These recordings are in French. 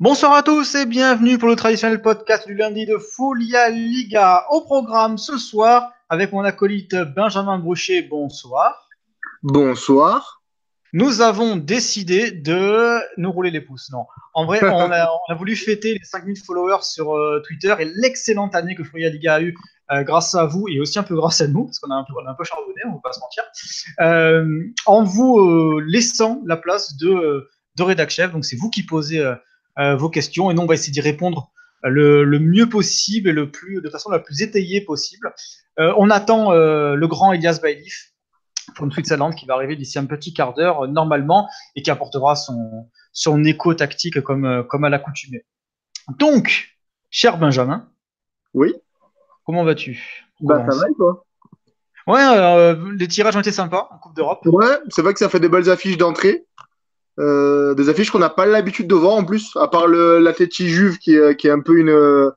Bonsoir à tous et bienvenue pour le traditionnel podcast du lundi de Folia Liga. Au programme ce soir, avec mon acolyte Benjamin Brochet, bonsoir. Bonsoir. Nous avons décidé de nous rouler les pouces. Non, en vrai, on a, on a voulu fêter les 5000 followers sur euh, Twitter et l'excellente année que Folia Liga a eue euh, grâce à vous et aussi un peu grâce à nous, parce qu'on a un peu, on a un peu charbonné, on ne va pas se mentir, euh, en vous laissant la place de, de rédac chef. Donc c'est vous qui posez vos questions et nous on va essayer d'y répondre le, le mieux possible et le plus, de façon la plus étayée possible. Euh, on attend euh, le grand Elias Bailif pour une Switzerland qui va arriver d'ici un petit quart d'heure euh, normalement et qui apportera son, son écho tactique comme, euh, comme à l'accoutumée. Donc, cher Benjamin, Oui. comment vas-tu? Bah, ça va et toi? Ouais, euh, les tirages ont été sympas en Coupe d'Europe. Ouais, c'est vrai que ça fait des belles affiches d'entrée. Euh, des affiches qu'on n'a pas l'habitude de voir en plus, à part le l'Atleti Juve qui est, qui est un peu une. euh,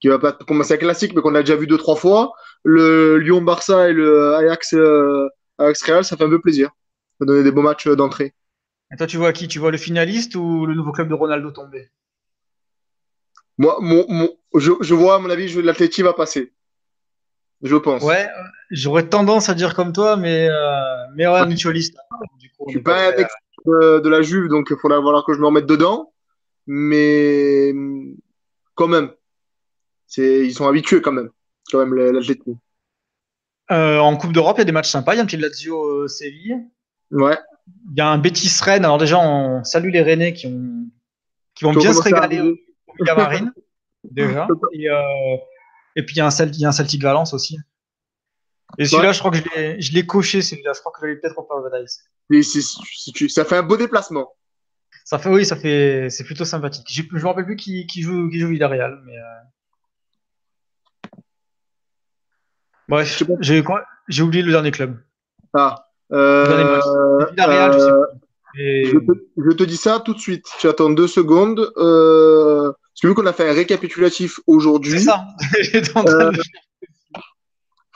qui va pas commencer à classique, mais qu'on a déjà vu deux, trois fois. Le Lyon-Barça et le Ajax, euh, Ajax Real, ça fait un peu plaisir. Ça donner des beaux matchs euh, d'entrée. Et toi, tu vois qui? Tu vois le finaliste ou le nouveau club de Ronaldo tomber? Moi, mon, mon, je, je vois, à mon avis, l'Atleti va passer. Je pense. Ouais, euh, j'aurais tendance à dire comme toi, mais, euh, mais ouais, mutualiste. Du coup, Je suis pas un de, la Juve, donc il faudra falloir que je me remette dedans. Mais quand même, c'est, ils sont habitués quand même, quand même l'Atleti. Euh, en Coupe d'Europe, il y a des matchs sympas. Il y a un petit Lazio euh, Séville. Ouais. Il y a un Betis Rennes. Alors déjà, on salue les Rennais qui, ont, qui vont bien se régaler arriver. au déjà. Et, euh, et puis il y a un Celtic Valence aussi. Et celui-là, Ouais. je crois que je l'ai- coché, celui-là. Je crois que je vais peut-être le Dice. Et c'est- c'est- tu- ça fait un beau déplacement. Ça fait, oui, ça fait, c'est plutôt sympathique. Je me rappelle plus qui, qui joue, qui joue Villarreal, mais. euh, Bref, j'ai oublié le dernier club. Ah. Le dernier match. Euh, Villarreal, je sais euh. Et- je, te, je te dis ça tout de suite. Tu attends deux secondes. Euh, parce que vu qu'on a fait un récapitulatif C'est aujourd'hui, ça. J'étais en train de.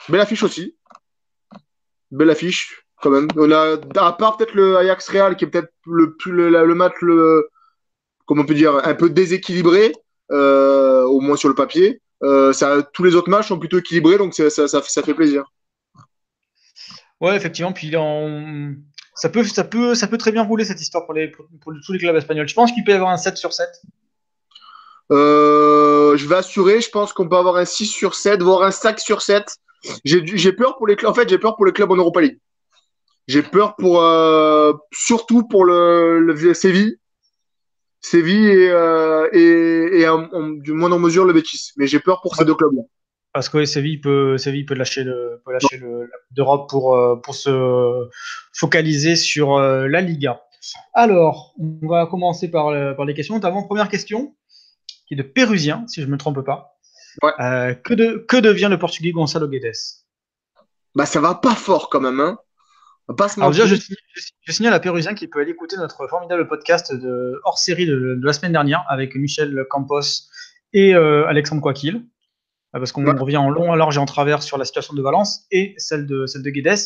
Belle affiche aussi. Belle affiche, quand même. On a, à part peut-être le Ajax Real, qui est peut-être le, le, le match, le, comment on peut dire, un peu déséquilibré, euh, au moins sur le papier. Euh, ça, tous les autres matchs sont plutôt équilibrés, donc ça, ça, fait plaisir. Ouais, effectivement. Puis on- ça peut, ça peut, ça peut très bien rouler cette histoire pour les, pour, pour tous les clubs espagnols. Je pense qu'il peut y avoir un 7 sur 7. Euh, je vais assurer, je pense qu'on peut avoir un 6 sur 7, voire un 5 sur 7. J'ai peur pour les clubs. En fait, j'ai peur pour les clubs en Europa League. J'ai peur pour euh, surtout pour le, le Séville, Séville et, euh, et, et en- en- du moins en mesure le Betis. Mais j'ai peur pour ces deux clubs-là. Parce que ouais, Séville peut, Séville peut lâcher le, peut lâcher le, d'Europe pour, euh, pour se focaliser sur la Liga. Alors, on va commencer par, par les questions. Notamment, première question, qui est de Pérusien, si je ne me trompe pas. Ouais. Euh, que, de, que devient le Portugais Gonçalo Guedes? Bah ça va pas fort quand même, hein. Pas Alors déjà, je, signale à Pérusien qu'il peut aller écouter notre formidable podcast de, hors série de, de la semaine dernière avec Michel Campos et euh, Alexandre Coaquil, Euh, parce qu'on Ouais. revient en long, en large et en travers sur la situation de Valence et celle de, celle de Guedes,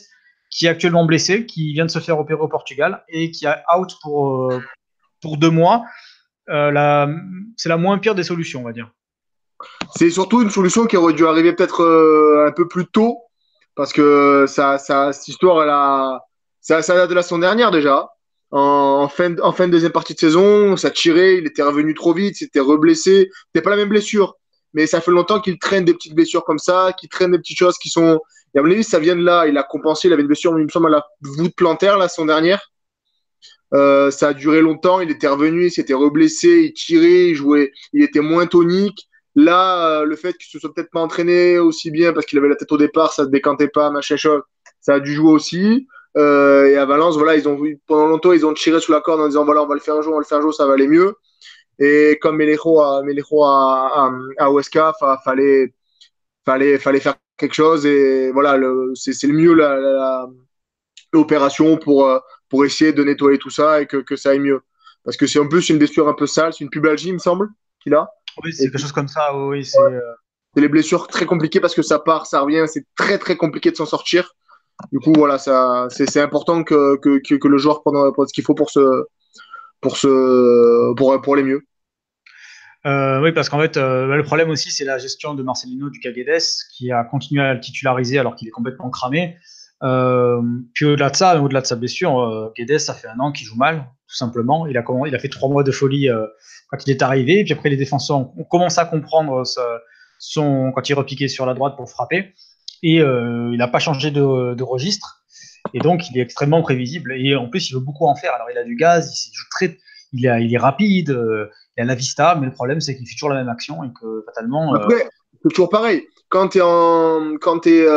qui est actuellement blessé, qui vient de se faire opérer au Portugal et qui a out pour, euh, pour deux mois. Euh, c'est la moins pire des solutions, on va dire. C'est surtout une solution qui aurait dû arriver peut-être euh, un peu plus tôt, parce que ça, ça, cette histoire, elle a, ça, ça date de la saison dernière déjà. En, fin, en fin de deuxième partie de saison, ça tirait, il était revenu trop vite, c'était reblessé. C'était pas la même blessure, mais ça fait longtemps qu'il traîne des petites blessures comme ça, qu'il traîne des petites choses qui sont. Et à mon avis, ça vient de là. Il a compensé, il avait une blessure, il me semble, à la voûte plantaire la saison dernière. Euh, ça a duré longtemps, il était revenu, il s'était reblessé, il tirait, jouait, il était moins tonique. Là, euh, le fait qu'il se soit peut-être pas entraîné aussi bien parce qu'il avait la tête au départ, ça se décantait pas, machin chose, ça a dû jouer aussi. Euh, et à Valence, voilà, ils ont pendant longtemps, ils ont tiré sous la corde en disant voilà, on va le faire un jour, on va le faire un jour, ça va aller mieux. Et comme Melejo a, Melejo a, à Huesca, fa, fallait, fallait, fallait faire quelque chose et voilà, c'est le mieux l'opération pour, euh, pour essayer de nettoyer tout ça et que, que ça aille mieux. Parce que c'est en plus une blessure un peu sale, c'est une pubalgie, il me semble, qu'il a. Oui, c'est quelque chose comme ça. Oui, c'est. euh, C'est les blessures très compliquées parce que ça part, ça revient, c'est très très compliqué de s'en sortir. Du coup, voilà, ça, c'est important que, que, que, que le joueur prenne, prenne ce qu'il faut pour se, pour se, pour, mieux. Euh, oui, parce qu'en fait, euh, le problème aussi, c'est la gestion de Marcelino du Caguedes, qui a continué à le titulariser alors qu'il est complètement cramé. Euh, puis au-delà de ça, au-delà de sa blessure, Guedes, ça fait un an qu'il joue mal, tout simplement. Il a, il a fait trois mois de folie euh, quand il est arrivé, puis après les défenseurs ont, commencé à comprendre son, quand il repiquait sur la droite pour frapper, et euh, il n'a pas changé de, registre, et donc il est extrêmement prévisible. Et en plus, il veut beaucoup en faire. Alors il a du gaz, il, joue très, il, a, il est rapide, il a la vista, mais le problème c'est qu'il fait toujours la même action et que fatalement. Après, c'est toujours pareil. Quand tu es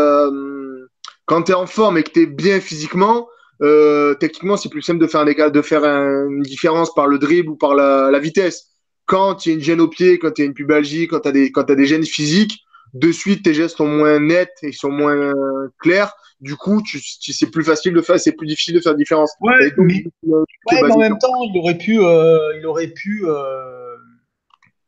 quand es en forme et que tu es bien physiquement, euh, techniquement, c'est plus simple de faire, un, de faire une différence par le dribble ou par la, vitesse. Quand tu as une gêne au pied, quand tu as une pubalgie, quand tu as, des, as des gènes physiques, de suite, tes gestes sont moins nets et sont moins clairs. Du coup, tu, c'est plus facile de faire, c'est plus difficile de faire différence. Ouais, mais, en même temps, il aurait pu, euh, il aurait pu euh,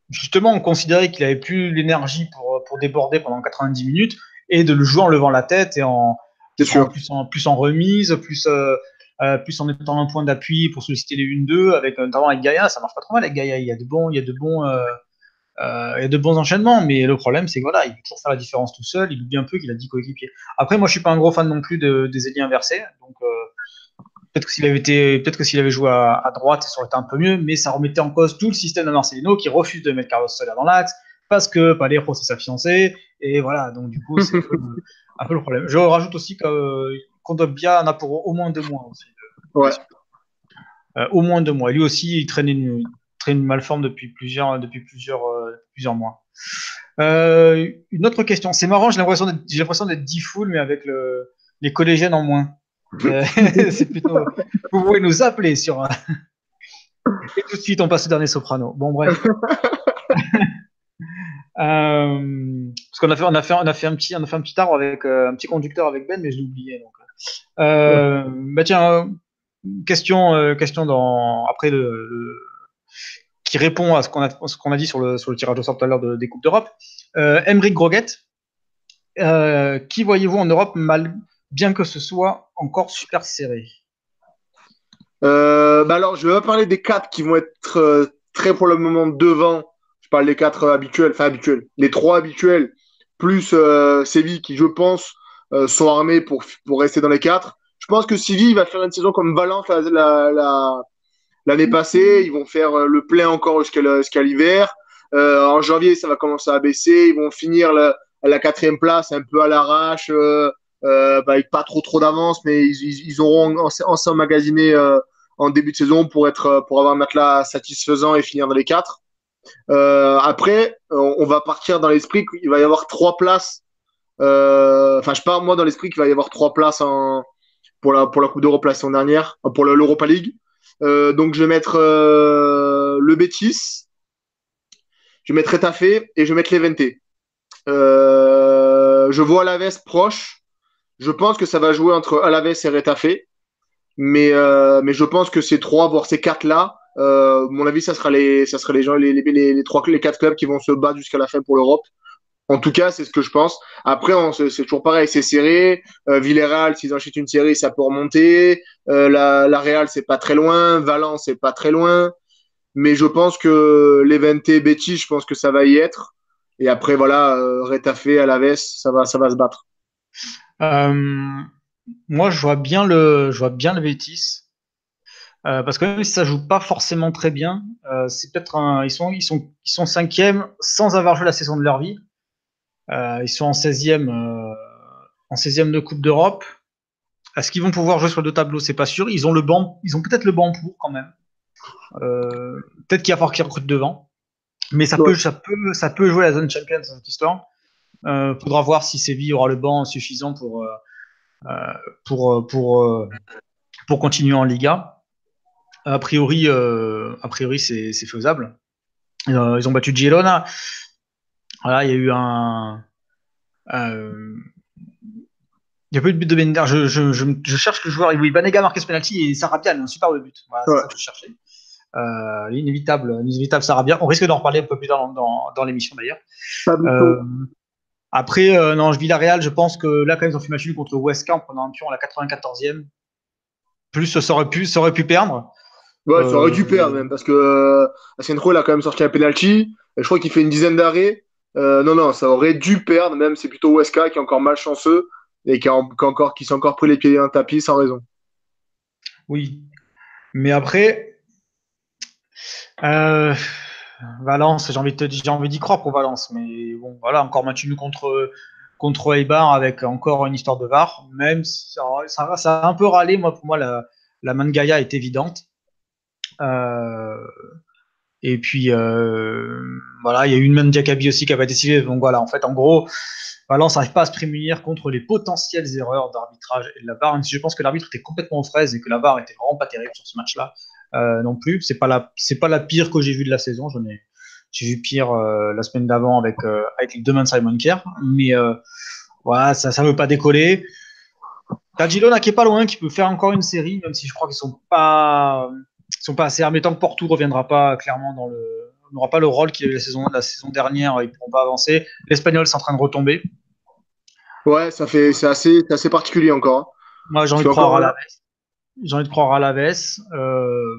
justement considérer qu'il avait plus l'énergie pour, pour déborder pendant 90 minutes et de le jouer en levant la tête et en, plus, en, plus en remise, plus, euh, euh, plus en mettant un point d'appui pour solliciter les 1-2, avec, notamment avec Gaïa, ça marche pas trop mal avec Gaïa, il y a de bons, il y a de bons, euh, il y a de bons enchaînements, mais le problème c'est que voilà, il peut toujours faire la différence tout seul, il oublie un peu qu'il a 10 coéquipiers. Après, moi je suis pas un gros fan non plus de, des ailiers inversés, donc peut-être que s'il avait été, peut-être que s'il avait joué à, droite, ça aurait été un peu mieux, mais ça remettait en cause tout le système de Marcelino qui refuse de mettre Carlos Soler dans l'axe, parce que Palero c'est sa fiancée, et voilà, donc du coup c'est un peu le problème. Je rajoute aussi qu'on doit bien en a pour au moins deux mois aussi. Ouais. Euh, au moins deux mois. lui aussi, il traîne une, traîne une forme depuis plusieurs, depuis plusieurs, euh, plusieurs mois. Euh, une autre question. C'est marrant, j'ai l'impression d'être, j'ai l'impression d'être full, mais avec le, les collégiennes en moins. c'est plutôt. Vous pouvez nous appeler sur. Et tout de suite, on passe au dernier soprano. Bon, bref. Euh, parce qu'on a fait, un petit, on a fait un petit arbre avec euh, un petit conducteur avec Ben, mais je l'ai oublié. Euh, bah tiens, question, question dans après qui répond à ce qu'on a, dit sur le, tirage au sort tout à l'heure de, des coupes d'Europe. Euh, Emeric Groguet, qui voyez-vous en Europe mal, bien que ce soit encore super serré? Bah alors, je vais pas parler des quatre qui vont être très pour le moment devant parle des quatre habituels, enfin habituels, les trois habituels, plus euh, Séville qui, je pense, euh, sont armés pour, pour rester dans les quatre. Je pense que Séville va faire une saison comme Valence l'année passée. Ils vont faire euh, le plein encore jusqu'à l'hiver. en janvier, ça va commencer à baisser. Ils vont finir la, à la quatrième place un peu à l'arrache, bah, avec pas trop trop d'avance, mais ils, auront emmagasiné en début de saison pour, être, pour avoir un matelas satisfaisant et finir dans les quatre. Euh, après, on va partir dans l'esprit qu'il va y avoir trois places. Euh, enfin, je pars moi dans l'esprit qu'il va y avoir trois places pour, la, pour la Coupe d'Europe la saison dernière, pour l'Europa League. Euh, donc, je vais mettre le Betis, je vais mettre Etafé et je vais mettre l'Eventé. je vois Alaves proche. Je pense que ça va jouer entre Alaves et Retafé. Mais, mais je pense que ces trois, voire ces quatre-là, euh, mon avis, ça sera les, ça sera les trois, les quatre clubs qui vont se battre jusqu'à la fin pour l'Europe. En tout cas, c'est ce que je pense. Après, c'est toujours pareil, c'est serré. Euh, Villarreal, s'ils enchaînent une série, ça peut remonter. Euh, la, la Real, c'est pas très loin. Valence, c'est pas très loin. Mais je pense que l'Evente Betis, je pense que ça va y être. Et après, voilà, euh, Retafé, Alaves, ça va, ça va se battre. Euh, moi, je vois bien le, je vois bien le. Euh, parce que même si ça joue pas forcément très bien, euh, c'est peut-être ils sont, ils sont, ils sont cinquième sans avoir joué la saison de leur vie. Euh, ils sont en 16e, en 16e de Coupe d'Europe. Est-ce qu'ils vont pouvoir jouer sur deux tableaux C'est pas sûr. Ils ont le banc, ils ont peut-être le banc pour quand même. peut-être qu'il va falloir qu'ils recrutent devant. Mais ça peut, ça peut, ça peut jouer la zone champion dans cette histoire. Euh, faudra voir si Séville aura le banc suffisant pour, pour, pour, pour continuer en Liga. A priori, euh, a priori c'est faisable. Euh, ils ont battu Girona. Voilà, il y a eu un. Euh, il n'y a pas eu de but de Bender. Je, je, je, cherche le joueur. Oui, Banega marqué ce penalty et Sarabia un superbe but. Voilà, c'est ça que je cherchais. Euh, l'inévitable, l'inévitable Sarabia. On risque d'en reparler un peu plus tard dans, dans, l'émission d'ailleurs. Euh, après, euh, non, je Villarreal, je pense que là, quand ils ont fait match contre West Ham en prenant un pion à la 94e. Plus, ça aurait pu, ça aurait pu perdre. Ouais, ça aurait dû perdre même, parce que euh, il a quand même sorti un penalty. je crois qu'il fait une dizaine d'arrêts. Euh, non, non, ça aurait dû perdre, même c'est plutôt Weska qui est encore malchanceux et qui, a, encore, qui s'est encore pris les pieds dans un tapis sans raison. Oui, mais après, euh, Valence, j'ai envie de j'ai envie d'y croire pour Valence, mais bon, voilà, encore maintenu contre contre Eibar avec encore une histoire de VAR, même si ça, ça, a un peu râlé, moi pour moi la, la Mangaya est évidente. Euh, et puis, euh, voilà, il y a eu une main de aussi qui avait décidé. Donc voilà, en fait, en gros, Valence n'arrive pas à se prémunir contre les potentielles erreurs d'arbitrage et de la barre, même si je pense que l'arbitre était complètement en fraise et que la barre était vraiment pas terrible sur ce match-là euh, non plus. C'est pas pas la pire que j'ai vue de la saison. J'en ai, j'ai vu pire la semaine d'avant avec avec les deux mains de Simon Kerr, mais voilà, ça, ça veut pas décoller. T'as Girona qui est pas loin, qui peut faire encore une série, même si je crois qu'ils sont pas sont pas assez armés tant que Porto reviendra pas clairement dans le n'aura pas le rôle qu'il avait la saison, la saison dernière, ils pourront pas avancer. L'Espagnol c'est en train de retomber. Ouais, ça fait c'est assez, assez particulier encore. Hein. Moi j'ai envie, de croire à la J'ai envie de croire à la euh,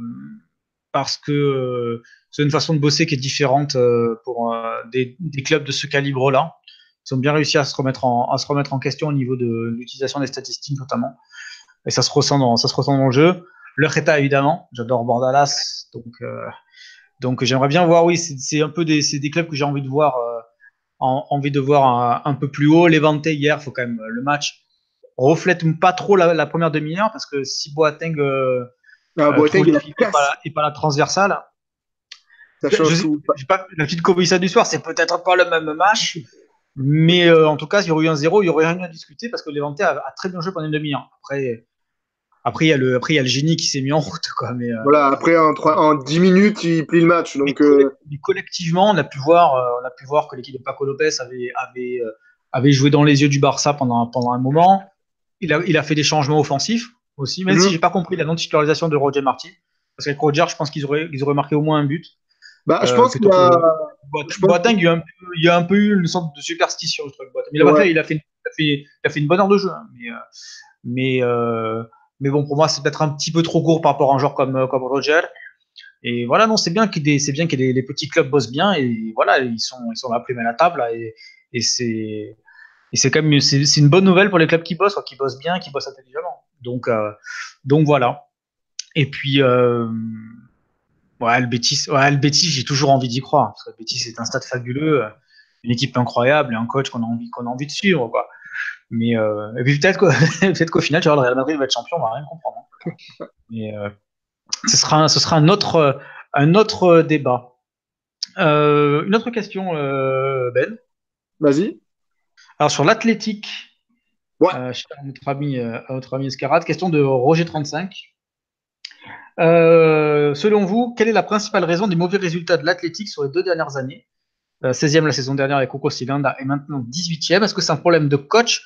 parce que euh, c'est une façon de bosser qui est différente euh, pour euh, des, des, clubs de ce calibre-là. Ils ont bien réussi à se remettre en, à se remettre en question au niveau de l'utilisation des statistiques notamment. Et ça se ressent dans, ça se ressent dans le jeu. Le Reta, évidemment. J'adore Bordalas. Donc, euh, donc j'aimerais bien voir, oui, c'est un peu des, des clubs que j'ai envie de voir, euh, envie de voir un, peu plus haut. Levante, hier, faut quand même, le match reflète pas trop la, première demi-heure parce que si Boateng, euh, ah, Boateng pas, pas, la transversale, ça change pas, la petite Kobisa du soir, c'est peut-être pas le même match, mais en tout cas, s'il y aurait eu un 0, il y aurait rien à discuter parce que Levante a, a très bien joué pendant une demi-heure. Après, après, il y a le, après, il y a le génie qui s'est mis en route, quoi. Mais, euh, voilà, après, en, 3, en 10 minutes, il plie le match. Donc, mais, euh, collectivement, on a pu voir, euh, on a pu voir que l'équipe de Paco Lopez avait, avait, avait joué dans les yeux du Barça pendant, pendant un moment. Il a, il a fait des changements offensifs aussi, même si si j'ai pas compris la non-titularisation de Roger Martin. Parce qu'avec Roger, je pense qu'ils auraient, ils auraient marqué au moins un but. Bah, je pense qu'il a. Boateng, il, y a un peu, eu une sorte de superstition, le truc. Mais il a, fait, il, a fait, il, a fait, il a fait une bonne heure de jeu. Hein. Mais, mais mais bon, pour moi, c'est peut-être un petit peu trop court par rapport à un joueur comme, comme Roger. Et voilà, non, c'est bien qu'il y ait, bien que les, petits clubs bossent bien et voilà, ils sont, ils sont la plume à la table et, et c'est, et c'est quand même, c'est, une bonne nouvelle pour les clubs qui bossent, qui bossent bien, qui bossent intelligemment. Donc, euh, donc voilà. Et puis, euh, ouais, le Betis, ouais, le Betis, j'ai toujours envie d'y croire. Parce que le Betis, c'est un stade fabuleux, une équipe incroyable et un coach qu'on a envie, qu'on a envie de suivre, quoi. Mais euh, et puis peut-être qu'au peut qu'au final, tu vois, le Real Madrid va être champion, on va rien comprendre. Hein. Mais euh, ce sera un, ce sera un autre un autre débat. Euh, une autre question, Ben? Vas-y. Alors sur l'athlétique, ouais. à notre ami, à notre ami Escarade, question de Roger 35. selon vous, quelle est la principale raison des mauvais résultats de l'athlétique sur les deux dernières années? 16e la saison dernière avec Coco Silanda et maintenant 18e. Est-ce que c'est un problème de coach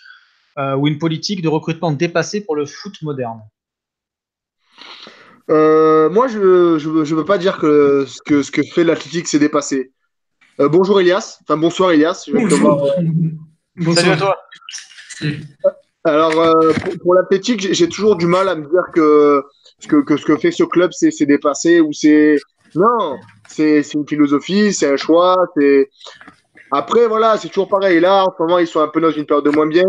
ou une politique de recrutement dépassée pour le foot moderne euh, Moi, je ne veux, pas dire que ce que, ce que fait l'athlétique, c'est dépassé. Euh, bonjour Elias, enfin bonsoir Elias. bonjour. Salut à toi. Alors, pour, pour l'athlétique, j'ai toujours du mal à me dire que, que, que ce que fait ce club, c'est dépassé ou c'est. Non, c'est une philosophie, c'est un choix. c'est Après, voilà, c'est toujours pareil. Là, en ce moment, ils sont un peu dans une période de moins bien.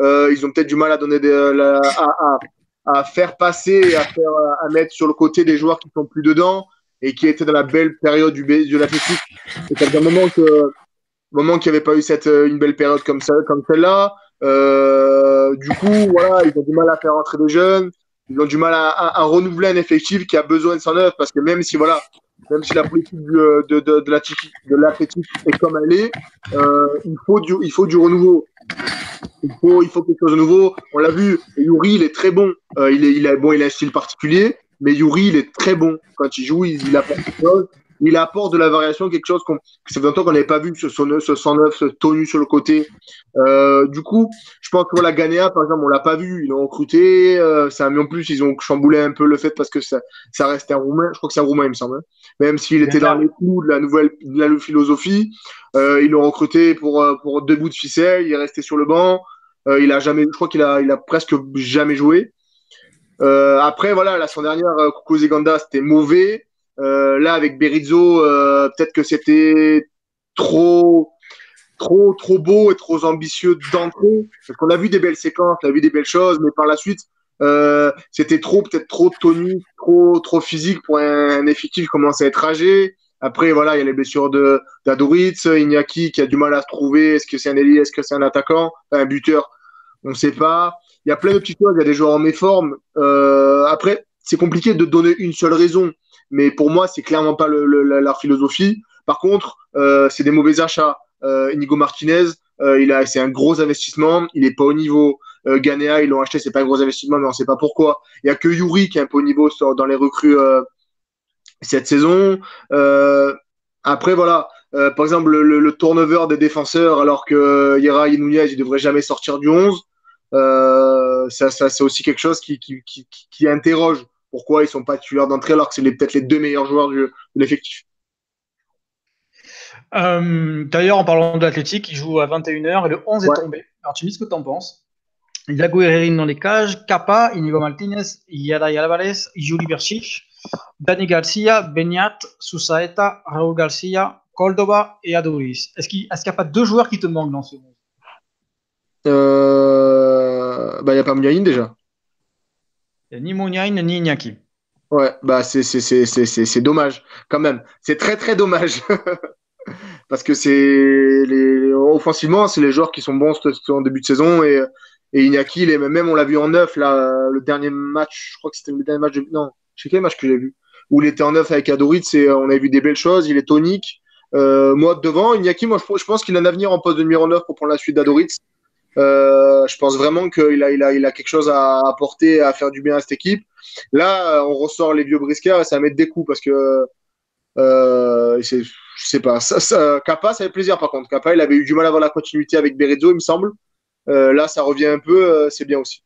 Euh, ils ont peut-être du mal à donner des, à, à, à, faire passer, à, faire, à mettre sur le côté des joueurs qui sont plus dedans et qui étaient dans la belle période du, de l'athlétique. C'est un moment que moment qu'il n'y avait pas eu cette, une belle période comme, comme celle-là. Euh, du coup, voilà, ils ont du mal à faire entrer des jeunes. Ils ont du mal à, à, à renouveler un effectif qui a besoin de s'en œuvre parce que même si, voilà, même si la politique de, de, de, de l'athlétique est comme elle est, euh, il, faut du, il faut du renouveau. Il faut, il faut quelque chose de nouveau. On l'a vu, Yuri, il est très bon. Euh, il, est, il, a, bon. il a un style particulier, mais Yuri, il est très bon. Quand il joue, il, il apporte quelque chose il apporte de la variation, quelque chose qu'on, ça fait longtemps qu'on n'avait pas vu, ce 109, ce 109, ce tonu sur le côté. Euh, du coup, je pense que la Ganéa, par exemple, on l'a pas vu, ils l'ont recruté, euh, ça, mais en plus, ils ont chamboulé un peu le fait parce que ça, ça reste un roumain, je crois que c'est un roumain, il me semble, hein. même s'il était dans les coups de la nouvelle, de la philosophie, euh, ils l'ont recruté pour, euh, pour deux bouts de ficelle, il est resté sur le banc, euh, il a jamais, je crois qu'il a, il a presque jamais joué. Euh, après, voilà, la semaine dernière, Kuko Zeganda, c'était mauvais. Euh, là, avec Berizzo, euh, peut-être que c'était trop, trop, trop beau et trop ambitieux d'entrée. Parce qu'on a vu des belles séquences, on a vu des belles choses, mais par la suite, euh, c'était trop, peut-être trop tonique, trop, trop physique pour un, effectif qui commence à être âgé. Après, voilà, il y a les blessures de d'Adoritz, Iñaki qui a du mal à se trouver. Est-ce que c'est un ailier, est-ce que c'est un attaquant, un buteur On ne sait pas. Il y a plein de petites choses. Il y a des joueurs en méforme. Euh, après, c'est compliqué de donner une seule raison, mais pour moi, c'est clairement pas le, leur philosophie. Par contre, euh, c'est des mauvais achats. Euh, Inigo Martinez, euh, c'est un gros investissement. Il est pas au niveau. Euh, Ganea, ils l'ont acheté, c'est pas un gros investissement, mais on sait pas pourquoi. Il y a que Yuri qui est un peu au niveau dans les recrues euh, cette saison. Après, voilà. Par exemple, le, le, turnover des défenseurs, alors que Yera Nunez, il devrait jamais sortir du 11. ça, c'est aussi quelque chose qui interroge pourquoi ils sont pas titulaires d'entrée alors que c'est peut-être les deux meilleurs joueurs du, de l'effectif. Euh, D'ailleurs, en parlant de l'Athletic, il joue à 21h et le 11 ouais. est tombé. Alors, tu me dis ce que tu en penses. Iago Herrerin dans les cages, Capa, Inigo Martinez, Yada Alvarez, Juli Berchich, Dani Garcia, Benyat, Susaeta, Raúl Garcia, Cordoba et Adoris. Est-ce qu'il n'y est qu a pas deux joueurs qui te manquent dans ce monde? Euh... Bah, il n'y a pas Mouniaïn déjà. Ni Mouniaïn ni Iñaki. Ouais, bah c'est dommage quand même. C'est très très dommage. Parce que c'est les offensivement, c'est les joueurs qui sont bons en début de saison et et Iñaki, il est, même on l'a vu en neuf, là, le dernier match, je crois que c'était le dernier match de, non, je sais quel match que j'ai vu, où il était en neuf avec Adoritz et on a vu des belles choses, il est tonique. Euh, moi, devant, Iñaki, moi, je, pense qu'il a un avenir en poste de numéro 9 pour prendre la suite d'Adoritz. Euh, je pense vraiment qu'il a, il a, il a quelque chose à apporter, à faire du bien à cette équipe. Là, on ressort les vieux briscards et ça mettre des coups parce que, euh, je sais pas, ça, ça, Kappa, ça fait plaisir par contre. Kappa, il avait eu du mal à avoir la continuité avec Berezo, il me semble. Euh, là, ça revient un peu, euh, c'est bien aussi.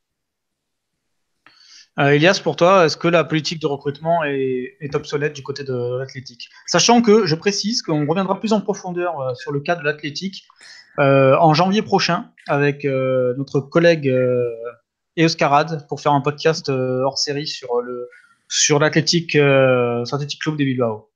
Euh, Elias, pour toi, est-ce que la politique de recrutement est, obsolète du côté de l'athlétique? Sachant que, je précise qu'on reviendra plus en profondeur euh, sur le cas de l'athlétique euh, en janvier prochain avec euh, notre collègue Euskarad pour faire un podcast hors série sur le sur l'athlétique Club de Bilbao.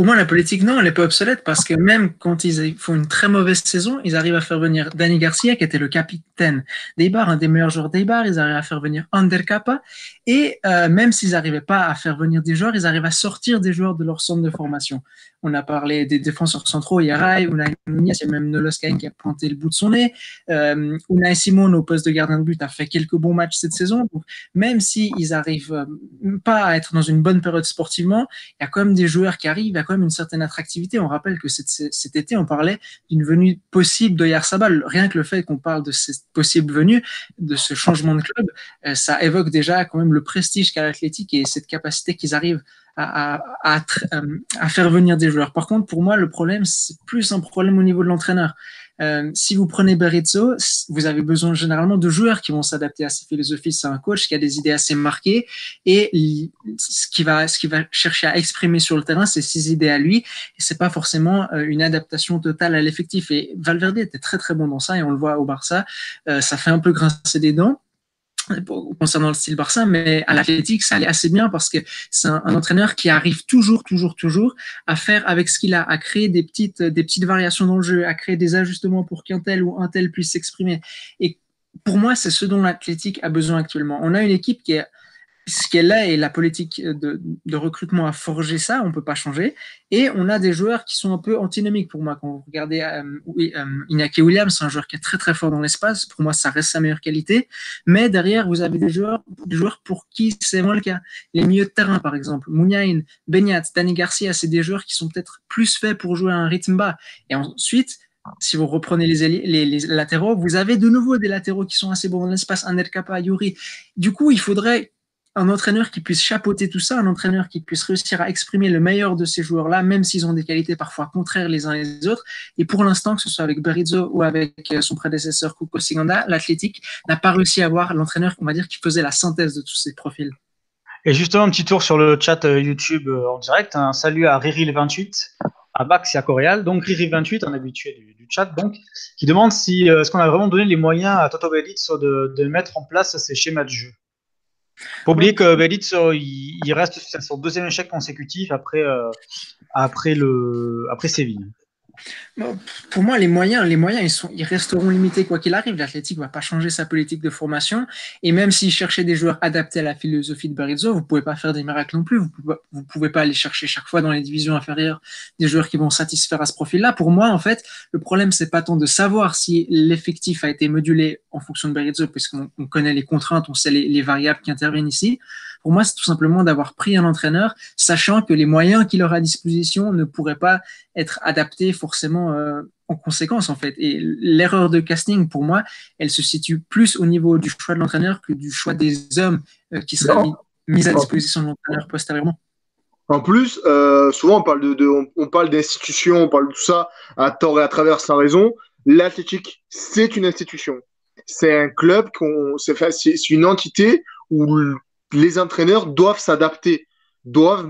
Au moins, la politique, non, elle n'est pas obsolète parce que même quand ils font une très mauvaise saison, ils arrivent à faire venir Danny Garcia, qui était le capitaine d'Eibar, un des meilleurs joueurs d'Eibar. Ils arrivent à faire venir Ander Kappa. Et euh, même s'ils n'arrivaient pas à faire venir des joueurs, ils arrivent à sortir des joueurs de leur centre de formation. On a parlé des défenseurs centraux, il y a même Noloskain qui a planté le bout de son nez. Euh, Simon, au poste de gardien de but, a fait quelques bons matchs cette saison. Donc, même s'ils si n'arrivent euh, pas à être dans une bonne période sportivement, il y a quand même des joueurs qui arrivent, il y a quand même une certaine attractivité. On rappelle que cet, été, on parlait d'une venue possible de Yarsabal. Rien que le fait qu'on parle de cette possible venue, de ce changement de club, euh, ça évoque déjà quand même le prestige qu'a l'athlétique et cette capacité qu'ils arrivent à, à, à, à, faire venir des joueurs. Par contre, pour moi, le problème, c'est plus un problème au niveau de l'entraîneur. Euh, si vous prenez Berizzo, vous avez besoin généralement de joueurs qui vont s'adapter à ses philosophies. C'est un coach qui a des idées assez marquées et ce qui va, ce va chercher à exprimer sur le terrain, c'est ses idées à lui et c'est pas forcément euh, une adaptation totale à l'effectif. Et Valverde était très très bon dans ça et on le voit au Barça. Euh, ça fait un peu grincer des dents concernant le style Barça, mais à l'athlétique, ça allait assez bien parce que c'est un, un, entraîneur qui arrive toujours, toujours, toujours à faire avec ce qu'il a, à créer des petites, des petites variations dans le jeu, à créer des ajustements pour qu'un tel ou un tel puisse s'exprimer. Et pour moi, c'est ce dont l'athlétique a besoin actuellement. On a une équipe qui est ce qu'elle est et la politique de, recrutement a forgé ça, on peut pas changer. Et on a des joueurs qui sont un peu antinomiques pour moi. Quand vous regardez euh, euh, Inaki Williams, c'est un joueur qui est très très fort dans l'espace. Pour moi, ça reste sa meilleure qualité. Mais derrière, vous avez des joueurs, des joueurs pour qui c'est moins le cas. Les milieux de terrain, par exemple, Mouniain, Benyat, Dani Garcia, c'est des joueurs qui sont peut-être plus faits pour jouer à un rythme bas. Et ensuite, si vous reprenez les, latéraux, vous avez de nouveau des latéraux qui sont assez bons dans l'espace, un Kappa, Yuri. Du coup, il faudrait un entraîneur qui puisse chapeauter tout ça, un entraîneur qui puisse réussir à exprimer le meilleur de ces joueurs-là, même s'ils ont des qualités parfois contraires les uns les autres. Et pour l'instant, que ce soit avec Berizzo ou avec euh, son prédécesseur Kuko Siganda, l'athlétique n'a pas réussi à avoir l'entraîneur, on va dire, qui faisait la synthèse de tous ces profils. Et justement, un petit tour sur le chat euh, YouTube euh, en direct. Un salut à Riri28, à Max et à Coréal. Donc Riri28, un habitué du, chat, donc, qui demande si est-ce qu'on a vraiment donné les moyens à Toto Belitz de, de mettre en place ces schémas de jeu? Faut oublier que Belitz, il, il reste sur son deuxième échec consécutif après, euh, après, le, après Séville. Pour moi, les moyens, les moyens, ils, sont, ils resteront limités quoi qu'il arrive. L'Athletic va pas changer sa politique de formation. Et même s'il cherchait des joueurs adaptés à la philosophie de Berizzo, vous pouvez pas faire des miracles non plus. Vous pouvez, pouvez pas aller chercher chaque fois dans les divisions inférieures des joueurs qui vont satisfaire à ce profil-là. Pour moi, en fait, le problème, c'est pas tant de savoir si l'effectif a été modulé en fonction de Berizzo, puisqu'on connaît les contraintes, on sait les variables qui interviennent ici. Pour moi, c'est tout simplement d'avoir pris un entraîneur, sachant que les moyens qu'il aura à disposition ne pourraient pas être adaptés forcément euh, en conséquence, en fait. Et l'erreur de casting, pour moi, elle se situe plus au niveau du choix de l'entraîneur que du choix des hommes euh, qui seraient mis, à disposition de l'entraîneur postérieurement. En plus, euh, souvent on parle de, on, parle d'institutions, on parle de tout ça à tort et à travers sa raison. L'athlétique, c'est une institution. C'est un club, c'est une entité où les entraîneurs doivent s'adapter, doivent,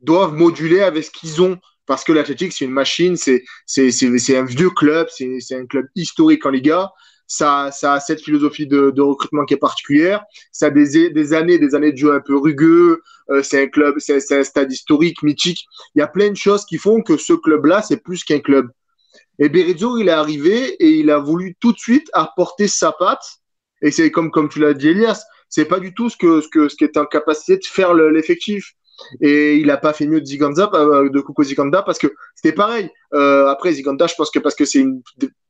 doivent moduler avec ce qu'ils ont. Parce que l'Athletic, c'est une machine, c'est, c'est, c'est, un vieux club, c'est, c'est un club historique en Liga. Ça, ça a cette philosophie de, de recrutement qui est particulière. Ça a des, des années, des années de jeu un peu rugueux. Euh, c'est un club, c'est, c'est un stade historique, mythique. Il y a plein de choses qui font que ce club-là, c'est plus qu'un club. Et Berizzo, il est arrivé et il a voulu tout de suite apporter sa patte. Et c'est comme, comme tu l'as dit, Elias, c'est pas du tout ce que ce que ce qui est en capacité de faire l'effectif. Et il a pas fait mieux de Ziganda, euh, de Kuko Ziganda, parce que c'était pareil. Euh, après Ziganda, je pense que parce que c'est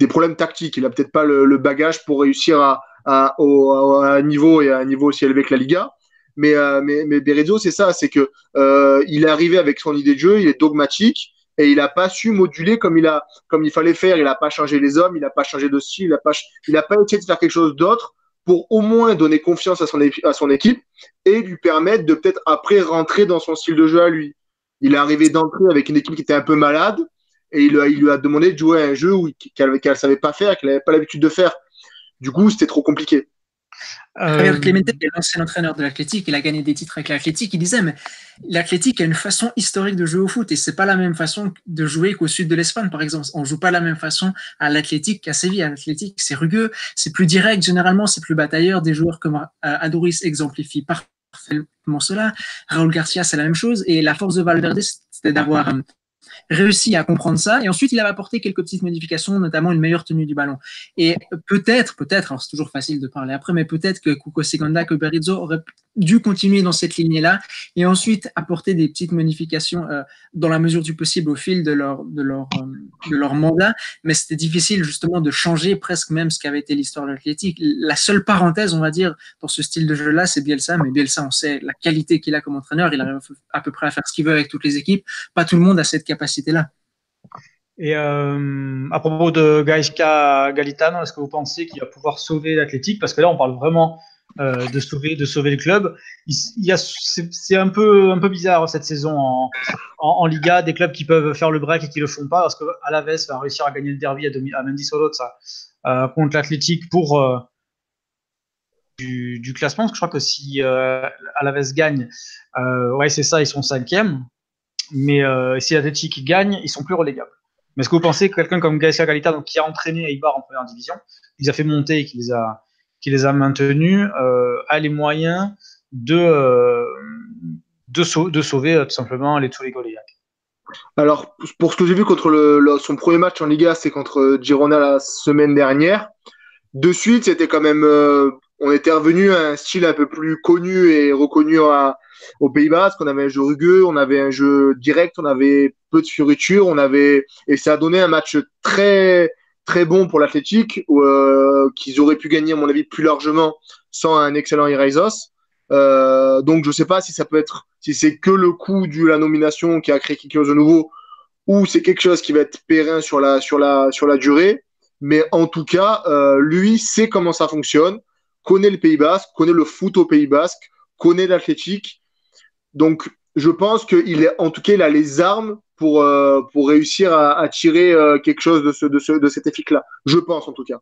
des problèmes tactiques, il a peut-être pas le, bagage pour réussir à, à, au, à, un niveau et à un niveau aussi élevé que la Liga. Mais euh, mais, mais Berezo, c'est ça, c'est que euh, il est arrivé avec son idée de jeu, il est dogmatique et il n'a pas su moduler comme il a comme il fallait faire. Il n'a pas changé les hommes, il n'a pas changé de style, il n'a pas il a pas essayé de faire quelque chose d'autre pour au moins donner confiance à son, équipe et lui permettre de peut-être après rentrer dans son style de jeu à lui. Il est arrivé d'entrer avec une équipe qui était un peu malade et il, il lui a demandé de jouer à un jeu qu'elle ne savait pas faire, qu'elle n'avait pas l'habitude de faire. Du coup, c'était trop compliqué. Euh... Clemente, est l'ancien entraîneur de l'Athletic, il a gagné des titres avec l'Athletic, il disait, mais l'Athletic a une façon historique de jouer au foot et c'est pas la même façon de jouer qu'au sud de l'Espagne, par exemple. On joue pas la même façon à l'Athletic qu'à Séville. À l'Athletic, c'est rugueux, c'est plus direct, généralement, c'est plus batailleur. Des joueurs comme euh, Adoris exemplifient parfaitement cela. Raúl Garcia, c'est la même chose. Et la force de Valverde, c'était d'avoir euh, réussi à comprendre ça. Et ensuite, il a apporté quelques petites modifications, notamment une meilleure tenue du ballon. Et peut-être, peut-être, alors c'est toujours facile de parler après, mais peut-être que Kuko Segunda, que Berizzo aurait dû continuer dans cette lignée-là et ensuite apporter des petites modifications euh, dans la mesure du possible au fil de leur, de leur, euh, de leur mandat. Mais c'était difficile justement de changer presque même ce qu'avait été l'histoire de l'athlétique. La seule parenthèse, on va dire, dans ce style de jeu-là, c'est Bielsa. Mais Bielsa, on sait la qualité qu'il a comme entraîneur. Il arrive à peu près à faire ce qu'il veut avec toutes les équipes. Pas tout le monde a cette capacité-là. Et euh, à propos de Gaisca Galitano, est-ce que vous pensez qu'il va pouvoir sauver l'athlétique? Parce que là, on parle vraiment euh, de sauver de sauver le club. Il, c'est un peu un peu bizarre cette saison en, Liga des clubs qui peuvent faire le break et qui le font pas parce que va réussir à gagner le derby à, demi, à ça euh, contre l'Athletic pour du, classement. Parce que je crois que si Alaves gagne, ouais c'est ça, ils sont cinquième. Mais euh, si l'Athletic gagne, ils sont plus relégables. Mais est-ce que vous pensez que quelqu'un comme Gaël Galita, donc, qui a entraîné Eibar en première division, qui les a fait monter et qui les a qui les a maintenus, euh, a les moyens de, euh, de, sauver euh, tout simplement les les Goliaths. Alors, pour ce que j'ai vu contre son premier match en Liga, c'est contre Girona la semaine dernière. De suite, c'était quand même. on était revenu à un style un peu plus connu et reconnu à, au Pays Basque. On avait un jeu rugueux, on avait un jeu direct, on avait peu de fioritures, on avait et ça a donné un match très très bon pour l'Athletic, euh, qu'ils auraient pu gagner, à mon avis, plus largement sans un excellent Irazos. Euh, donc, je ne sais pas si ça peut être, si c'est que le coup de la nomination qui a créé quelque chose de nouveau, ou c'est quelque chose qui va être périn sur la, sur la, sur la durée. Mais en tout cas, euh, lui sait comment ça fonctionne, connaît le Pays Basque, connaît le foot au Pays Basque, connaît l'Athletic. Donc, je pense qu'il est, en tout cas, il a les armes pour, euh, pour réussir à, tirer euh, quelque chose de, ce, de, ce, de cet effic-là. Je pense en tout cas.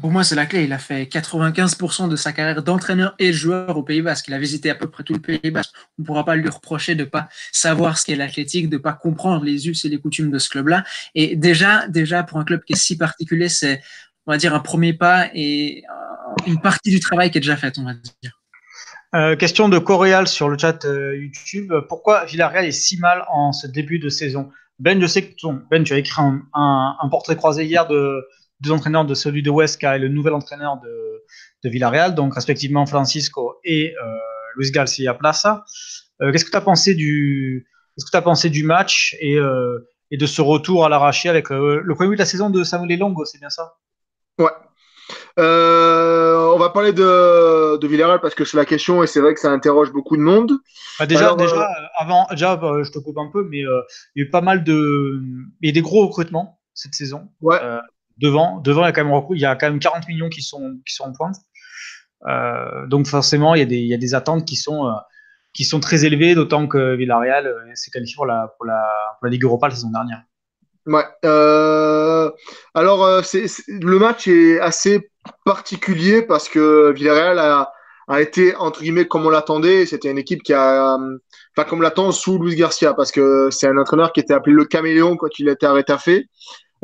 Pour moi, c'est la clé. Il a fait 95% de sa carrière d'entraîneur et joueur au Pays Basque. Il a visité à peu près tout le Pays Basque. On ne pourra pas lui reprocher de ne pas savoir ce qu'est l'athlétique, de ne pas comprendre les us et les coutumes de ce club-là. Et déjà, déjà, pour un club qui est si particulier, c'est, on va dire, un premier pas et une partie du travail qui est déjà faite, on va dire. Euh, question de Coréal sur le chat euh, YouTube. Pourquoi Villarreal est si mal en ce début de saison? Ben, je sais que ton, Ben, tu as écrit un, un, portrait croisé hier de deux entraîneurs, de celui de Huesca et le nouvel entraîneur de, de Villarreal, donc respectivement Francisco et euh, Luis Garcia Plaza. Euh, qu'est-ce que tu as pensé du, qu'est-ce que pensé du match et, euh, et de ce retour à l'arraché avec le premier but de la saison de Samuel Longo, c'est bien ça? Ouais, euh, on va parler de, de Villarreal parce que c'est la question et c'est vrai que ça interroge beaucoup de monde. Bah déjà, déjà, euh, avant, déjà, bah, je te coupe un peu, mais euh, il y a eu pas mal de, il y a des gros recrutements cette saison. Ouais. devant, devant, il y a quand même il y a quand même 40 millions qui sont qui sont en pointe. donc forcément, il y a des, il y a des attentes qui sont qui sont très élevées, d'autant que Villarreal s'est qualifié pour la, pour la, pour la Ligue Europa la saison dernière. Ouais. Alors, le match est assez particulier parce que Villarreal a, a été, entre guillemets, comme on l'attendait. C'était une équipe qui a, enfin, comme l'attend sous Luis Garcia parce que c'est un entraîneur qui était appelé le caméléon quand il était à fait.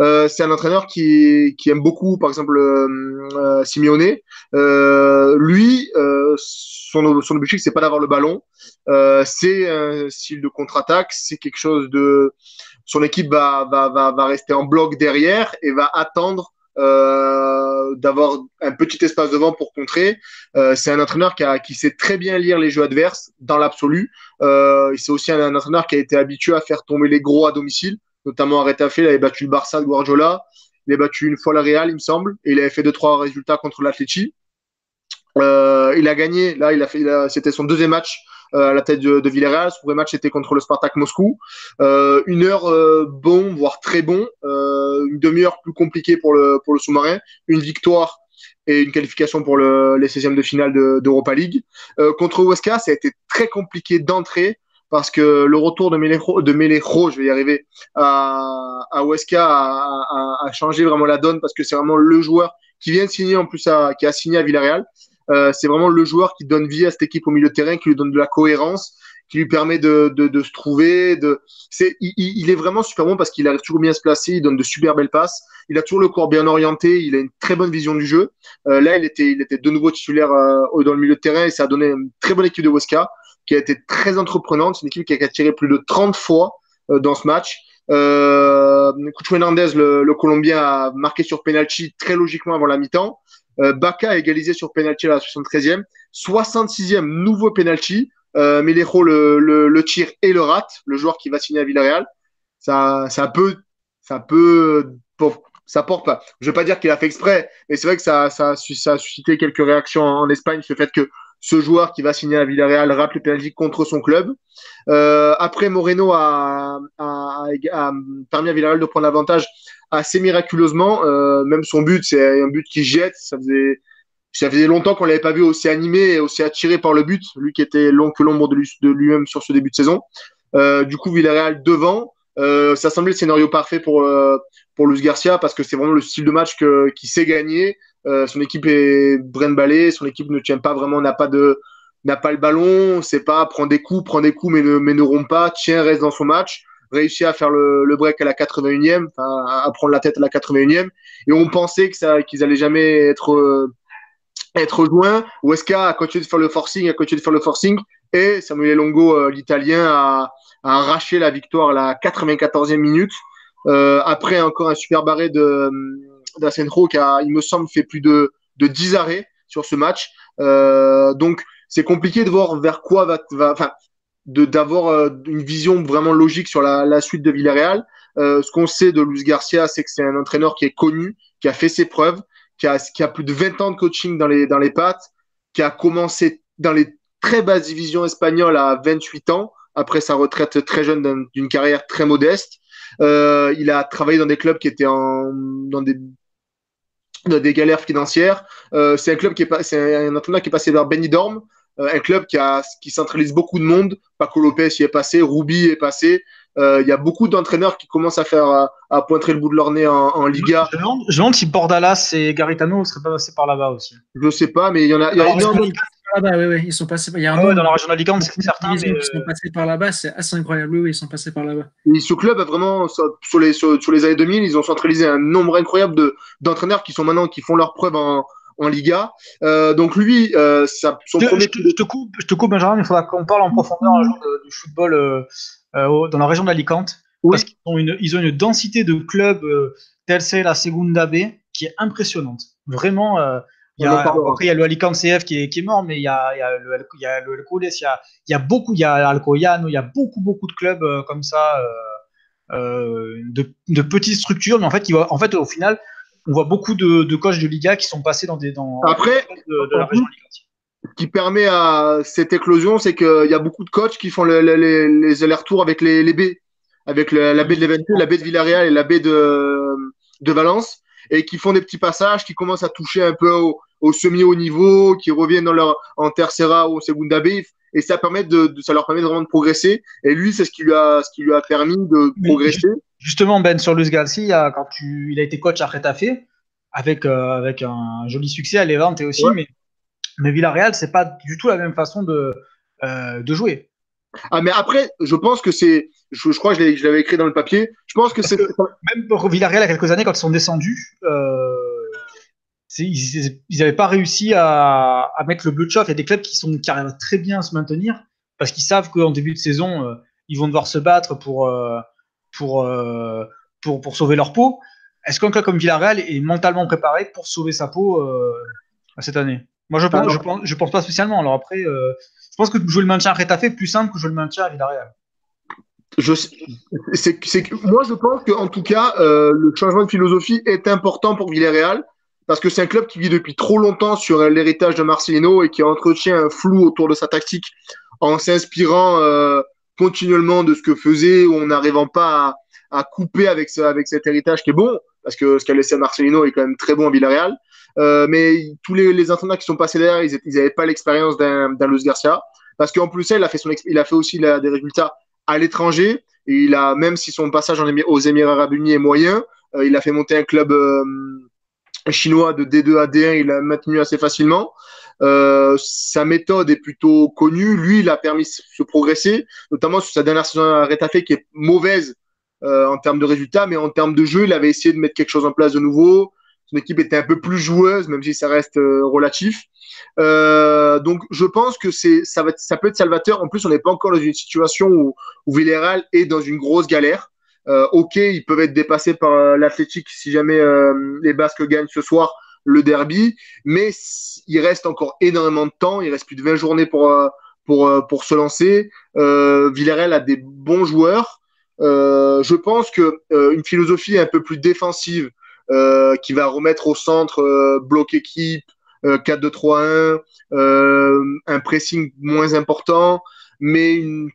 Euh, c'est un entraîneur qui, qui aime beaucoup, par exemple, euh, euh Simeone. Euh, lui, son, son objectif, c'est pas d'avoir le ballon. c'est un style de contre-attaque. C'est quelque chose de son équipe va, va, va, va rester en bloc derrière et va attendre euh, d'avoir un petit espace devant pour contrer. Euh, c'est un entraîneur qui, a, qui sait très bien lire les jeux adverses dans l'absolu. Euh, c'est aussi un, entraîneur qui a été habitué à faire tomber les gros à domicile, notamment à Retafe. Il avait battu le Barça de Guardiola. Il a battu une fois la Real, il me semble, et il avait fait deux trois résultats contre l'Atleti. Il a gagné. Là, il a fait. C'était son deuxième match à la tête de, Villarreal. Son premier match était contre le Spartak Moscou. Euh, une heure euh, bon, voire très bon. une demi-heure plus compliquée pour le, pour le sous-marin. Une victoire et une qualification pour le, les 16e de finale d'Europa League. contre Huesca, ça a été très compliqué d'entrer parce que le retour de Melejo, de je vais y arriver, à, à a, changé vraiment la donne parce que c'est vraiment le joueur qui vient de signer en plus qui a signé à Villarreal. Euh, c'est vraiment le joueur qui donne vie à cette équipe au milieu de terrain, qui lui donne de la cohérence, qui lui permet de, de, de se trouver. De... C'est, il, il, est vraiment super bon parce qu'il arrive toujours bien à se placer, il donne de super belles passes, il a toujours le corps bien orienté, il a une très bonne vision du jeu. Euh, là, il était, il était de nouveau titulaire euh, dans le milieu de terrain et ça a donné une très bonne équipe de Weska qui a été très entreprenante. C'est une équipe qui a tiré plus de 30 fois euh, dans ce match. Euh, Cucho Hernandez, le, le, Colombien, a marqué sur penalty très logiquement avant la mi-temps. Euh, Baka a égalisé sur penalty à la 73e. 66e, nouveau penalty. Euh, Melejo le, le, le, tire et le rate, le joueur qui va signer à Villarreal. Ça, ça peut, ça peut, ça porte pas. Je veux pas dire qu'il a fait exprès, mais c'est vrai que ça, ça, ça a suscité quelques réactions en Espagne, ce fait que ce joueur qui va signer à Villarreal rate le penalty contre son club. Euh, après, Moreno a, a, a, permis à Villarreal de prendre l'avantage assez miraculeusement. Euh, même son but, c'est un but qui jette. Ça faisait, ça faisait longtemps qu'on l'avait pas vu aussi animé et aussi attiré par le but. Lui qui était long que l'ombre de lui-même sur ce début de saison. Euh, du coup, Villarreal devant. Euh, ça semblait le scénario parfait pour pour Luis Garcia parce que c'est vraiment le style de match que qui sait gagner. Son équipe est brin son équipe ne tient pas vraiment, n'a pas de n'a pas le ballon, c'est pas prend des coups, prend des coups mais ne mais ne rompt pas, tient reste dans son match réussi à faire le, break à la 81e, à, prendre la tête à la 81e. Et on pensait que ça, qu'ils allaient jamais être, euh, être a continué de faire le forcing, a continué de faire le forcing. Et Samuel Longo, euh, l'italien, a, a, arraché la victoire à la 94e minute. Euh, après encore un super barré de d'Asenro qui a, il me semble, fait plus de, de 10 arrêts sur ce match. Euh, donc, c'est compliqué de voir vers quoi va, va de d'avoir euh, une vision vraiment logique sur la, la suite de Villarreal. Euh, ce qu'on sait de Luis Garcia, c'est que c'est un entraîneur qui est connu, qui a fait ses preuves, qui a, qui a plus de 20 ans de coaching dans les, dans les pattes, qui a commencé dans les très basses divisions espagnoles à 28 ans, après sa retraite très jeune d'une carrière très modeste. Euh, il a travaillé dans des clubs qui étaient en, dans des dans des galères financières. Euh, c'est un club qui est c'est un entraîneur qui est passé vers Benidorm, un club qui, a, qui centralise beaucoup de monde. Paco Lopez y est passé, Ruby est passé. Euh, il y a beaucoup d'entraîneurs qui commencent à faire à, à, pointer le bout de leur nez en, en Liga. Je me demande si Bordalas et Garitano ne seraient pas passés par là-bas aussi. Je sais pas, mais il y en a. Il y a Alors, énormément... là-bas, oui, oui, ils sont passés. Il y a un ah ouais, dans la région d'Alicante, c'est certain. Mais... Ils sont passés par là-bas, c'est assez incroyable. Oui, oui, ils sont passés par là-bas. Et ce club a vraiment, sur les, sur, sur, les années 2000, ils ont centralisé un nombre incroyable de, d'entraîneurs qui sont maintenant, qui font leur preuve en, en Liga. Euh, donc lui, euh, ça, son Je, premier je te, je te coupe, je te coupe, Benjamin, il faudra qu'on parle en profondeur un jour de- du football euh, dans la région d'Alicante. Oui. Parce qu'ils ont une, ils ont une densité de clubs tels c'est la Segunda B qui est impressionnante. Vraiment, euh, il y a, après, il y a le Alicante CF qui est, qui est mort, mais il y a, il y a le, il y a le Hercules, il y a, il y a beaucoup, il y a Alcoyano, il y a beaucoup, beaucoup de clubs euh, comme ça, euh, de, de petites structures, mais en fait, va- en fait, au final, on voit beaucoup de, de coachs de Liga qui sont passés dans des dans Après, de, de la région. Ce qui permet à cette éclosion, c'est qu'il y a beaucoup de coachs qui font le- le- les, les allers-retours avec les, les B, avec la baie de Levante, la baie de Villarreal et la baie de, de Valence, et qui font des petits passages, qui commencent à toucher un peu au, au semi-haut niveau, qui reviennent dans leur, en tercera ou en segunda B, et ça, permet de, de- ça leur permet vraiment de progresser. Et lui, c'est ce qui lui a, ce qui lui a permis de progresser. Justement, Ben, sur Luis Garcia, quand tu, il a été coach à Retafe, avec, euh, avec un joli succès à Levante aussi, Ouais. mais, mais Villarreal, c'est pas du tout la même façon de, euh, de jouer. Ah, mais après, je pense que c'est, je, je crois que je l'avais écrit dans le papier, je pense que c'est, Même pour Villarreal, il y a quelques années, quand ils sont descendus, euh, ils n'avaient pas réussi à, à mettre le bleu de chauffe. Il y a des clubs qui, sont, qui arrivent très bien à se maintenir parce qu'ils savent qu'en début de saison, euh, ils vont devoir se battre pour, euh, pour, euh, pour, pour sauver leur peau. Est-ce qu'un club comme Villarreal est mentalement préparé pour sauver sa peau euh, cette année? Moi, je pense, Alors- je, pense, je pense pas spécialement. Alors après, je pense que jouer le maintien à Retafe est plus simple que jouer le maintien à Villarreal. je, moi, je pense qu'en tout cas, le changement de philosophie est important pour Villarreal parce que c'est un club qui vit depuis trop longtemps sur euh, l'héritage de Marcelino et qui entretient un flou autour de sa tactique en s'inspirant euh, continuellement de ce que faisait ou en n'arrivant pas à, à couper avec, ce, avec cet héritage qui est bon parce que ce qu'a laissé Marcelino est quand même très bon à Villarreal. Euh, mais tous les, les entraîneurs qui sont passés derrière, ils n'avaient pas l'expérience d'un, Luis Garcia parce qu'en plus, il a fait, son, il a fait aussi des résultats à l'étranger. Il a, même si son passage aux Émirats Arabes Unis est moyen, euh, il a fait monter un club chinois de D2 à D1, il l'a maintenu assez facilement. Euh, sa méthode est plutôt connue. Lui, il a permis de se progresser, notamment sur sa dernière saison à Retafe qui est mauvaise euh, en termes de résultats, mais en termes de jeu, il avait essayé de mettre quelque chose en place de nouveau. Son équipe était un peu plus joueuse, même si ça reste euh, relatif. Euh, donc, je pense que c'est, ça, peut être salvateur. En plus, on n'est pas encore dans une situation où, où Villarreal est dans une grosse galère. Euh, ok, ils peuvent être dépassés par euh, l'Athletic si jamais euh, les Basques gagnent ce soir le derby, mais il reste encore énormément de temps. Il reste plus de 20 journées pour, pour, pour se lancer. Euh, Villarreal a des bons joueurs. Je pense que une philosophie un peu plus défensive qui va remettre au centre bloc équipe, euh, 4-2-3-1, euh, un pressing moins important, mais une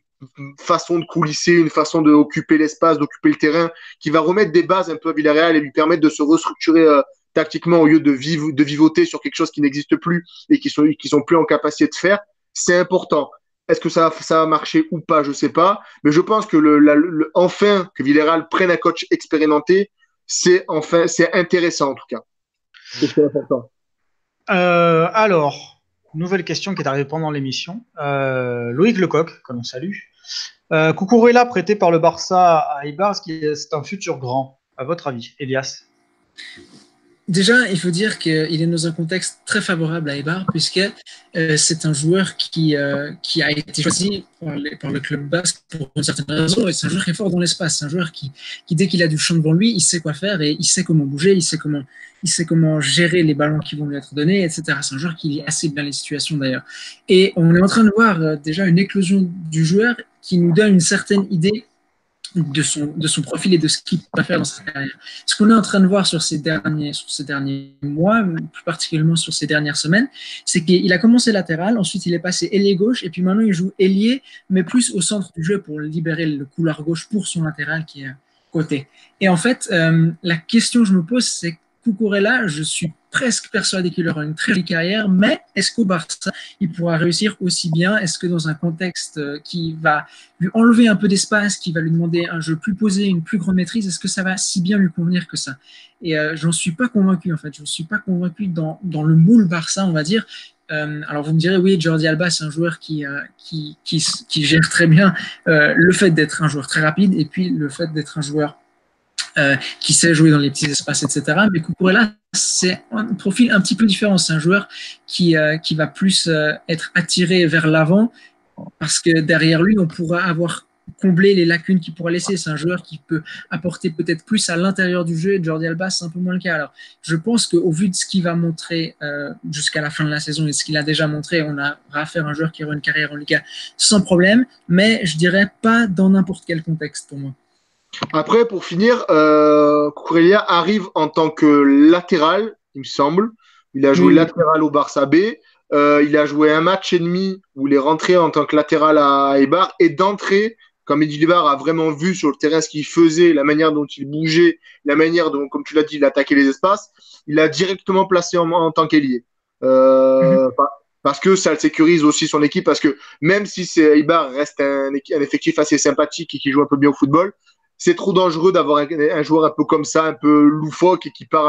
façon de coulisser, une façon d'occuper l'espace, d'occuper le terrain, qui va remettre des bases un peu à Villarreal et lui permettre de se restructurer euh, tactiquement au lieu de, viv de vivoter sur quelque chose qui n'existe plus et qui sont, qui sont plus en capacité de faire. C'est important. Est-ce que ça, va- ça va marcher ou pas Je sais pas. Mais je pense que le, la- le- enfin que Villarreal prenne un coach expérimenté, c'est enfin c'est intéressant en tout cas. C'est important. Euh, alors, nouvelle question qui est arrivée pendant l'émission. Euh, Loïc Lecoq, que l'on salue. Euh, Cucurella prêté par le Barça à Eibar, est-ce est- c'est un futur grand À votre avis, Elias? Déjà, il faut dire qu'il est dans un contexte très favorable à Eibar, puisque euh, c'est un joueur qui, euh, a été choisi par, le club basque pour une certaine raison, et c'est un joueur qui est fort dans l'espace. C'est un joueur qui, qui, dès qu'il a du champ devant lui, il sait quoi faire et il sait comment bouger, il sait comment, il sait comment gérer les ballons qui vont lui être donnés, etc. C'est un joueur qui lit assez bien les situations d'ailleurs. Et on est en train de voir euh, déjà une éclosion du joueur qui nous donne une certaine idée de son, de son profil et de ce qu'il peut faire dans sa carrière. Ce qu'on est en train de voir sur ces derniers, sur ces derniers mois, plus particulièrement sur ces dernières semaines, c'est qu'il a commencé latéral, ensuite il est passé ailier gauche, et puis maintenant il joue ailier, mais plus au centre du jeu pour libérer le couloir gauche pour son latéral qui est côté. Et en fait, euh, la question que je me pose, c'est Cucurella, je suis presque persuadé qu'il aura une très jolie carrière, mais est-ce qu'au Barça, il pourra réussir aussi bien? Est-ce que dans un contexte qui va lui enlever un peu d'espace, qui va lui demander un jeu plus posé, une plus grande maîtrise, est-ce que ça va si bien lui convenir que ça? Et euh, j'en suis pas convaincu en fait. Je ne suis pas convaincu dans, dans le moule Barça, on va dire. Euh, alors vous me direz, oui, Jordi Alba, c'est un joueur qui, euh, qui, qui, gère très bien euh, le fait d'être un joueur très rapide et puis le fait d'être un joueur euh, qui sait jouer dans les petits espaces, etc. Mais Cucurella, c'est un profil un petit peu différent. C'est un joueur qui, euh, qui va plus euh, être attiré vers l'avant parce que derrière lui, on pourra avoir comblé les lacunes qu'il pourra laisser. C'est un joueur qui peut apporter peut-être plus à l'intérieur du jeu. Jordi Alba, c'est un peu moins le cas. Alors, je pense qu'au vu de ce qu'il va montrer euh, jusqu'à la fin de la saison et ce qu'il a déjà montré, on aura affaire à un joueur qui aura une carrière en Liga sans problème. Mais je dirais pas dans n'importe quel contexte pour moi. Après, pour finir, euh, arrive en tant que latéral, il me semble. Il a joué latéral au Barça B. Euh, il a joué un match et demi où il est rentré en tant que latéral à Eibar et d'entrée, comme Eddie Libar a vraiment vu sur le terrain ce qu'il faisait, la manière dont il bougeait, la manière dont, comme tu l'as dit, il attaquait les espaces, il a directement placé en, tant qu'ailier. Euh, mhm. Parce que ça le sécurise aussi son équipe, parce que même si Eibar reste un, un, effectif assez sympathique et qui joue un peu bien au football, c'est trop dangereux d'avoir un, joueur un peu comme ça, un peu loufoque et qui part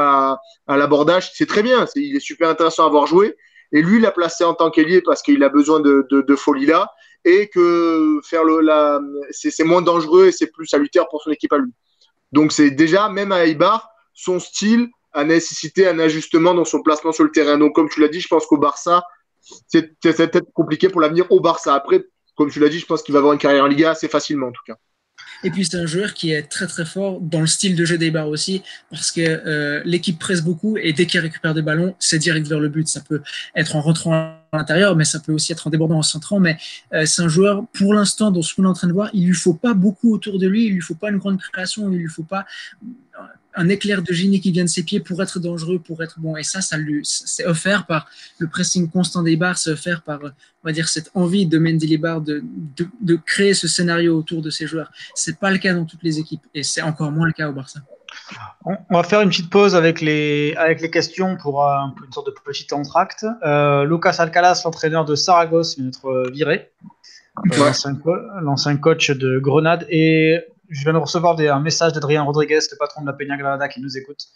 à, l'abordage. C'est très bien, il est super intéressant à avoir joué. Et lui, il l'a placé en tant qu'ailier parce qu'il a besoin de, folie là et que faire la, c'est, moins dangereux et c'est plus salutaire pour son équipe à lui. Donc c'est déjà, même à Ibar, son style a nécessité un ajustement dans son placement sur le terrain. Donc comme tu l'as dit, je pense qu'au Barça, c'est peut-être compliqué pour l'avenir au Barça. Après, comme tu l'as dit, je pense qu'il va avoir une carrière en Liga assez facilement en tout cas. Et puis c'est un joueur qui est très très fort dans le style de jeu des bars aussi, parce que euh, l'équipe presse beaucoup et dès qu'il récupère des ballons, c'est direct vers le but. Ça peut être en rentrant l'intérieur, mais ça peut aussi être en débordant en centrant. Mais euh, c'est un joueur, pour l'instant, dans ce qu'on est en train de voir, il lui faut pas beaucoup autour de lui, il lui faut pas une grande création, il lui faut pas un éclair de génie qui vient de ses pieds pour être dangereux, pour être bon. Et ça, ça lui, c'est offert par le pressing constant des bars, c'est offert par, on va dire, cette envie de Mendy les de, de, de, créer ce scénario autour de ses joueurs. C'est pas le cas dans toutes les équipes et c'est encore moins le cas au Barça. On va faire une petite pause avec les, avec les questions pour un, une sorte de petit entracte. Euh, Lucas Alcalas, l'entraîneur de Saragosse, vient d'être viré. Euh, l'ancien coach de Grenade. Et je viens de recevoir un message d'Adrien Rodriguez, le patron de la Peña Granada, qui nous écoute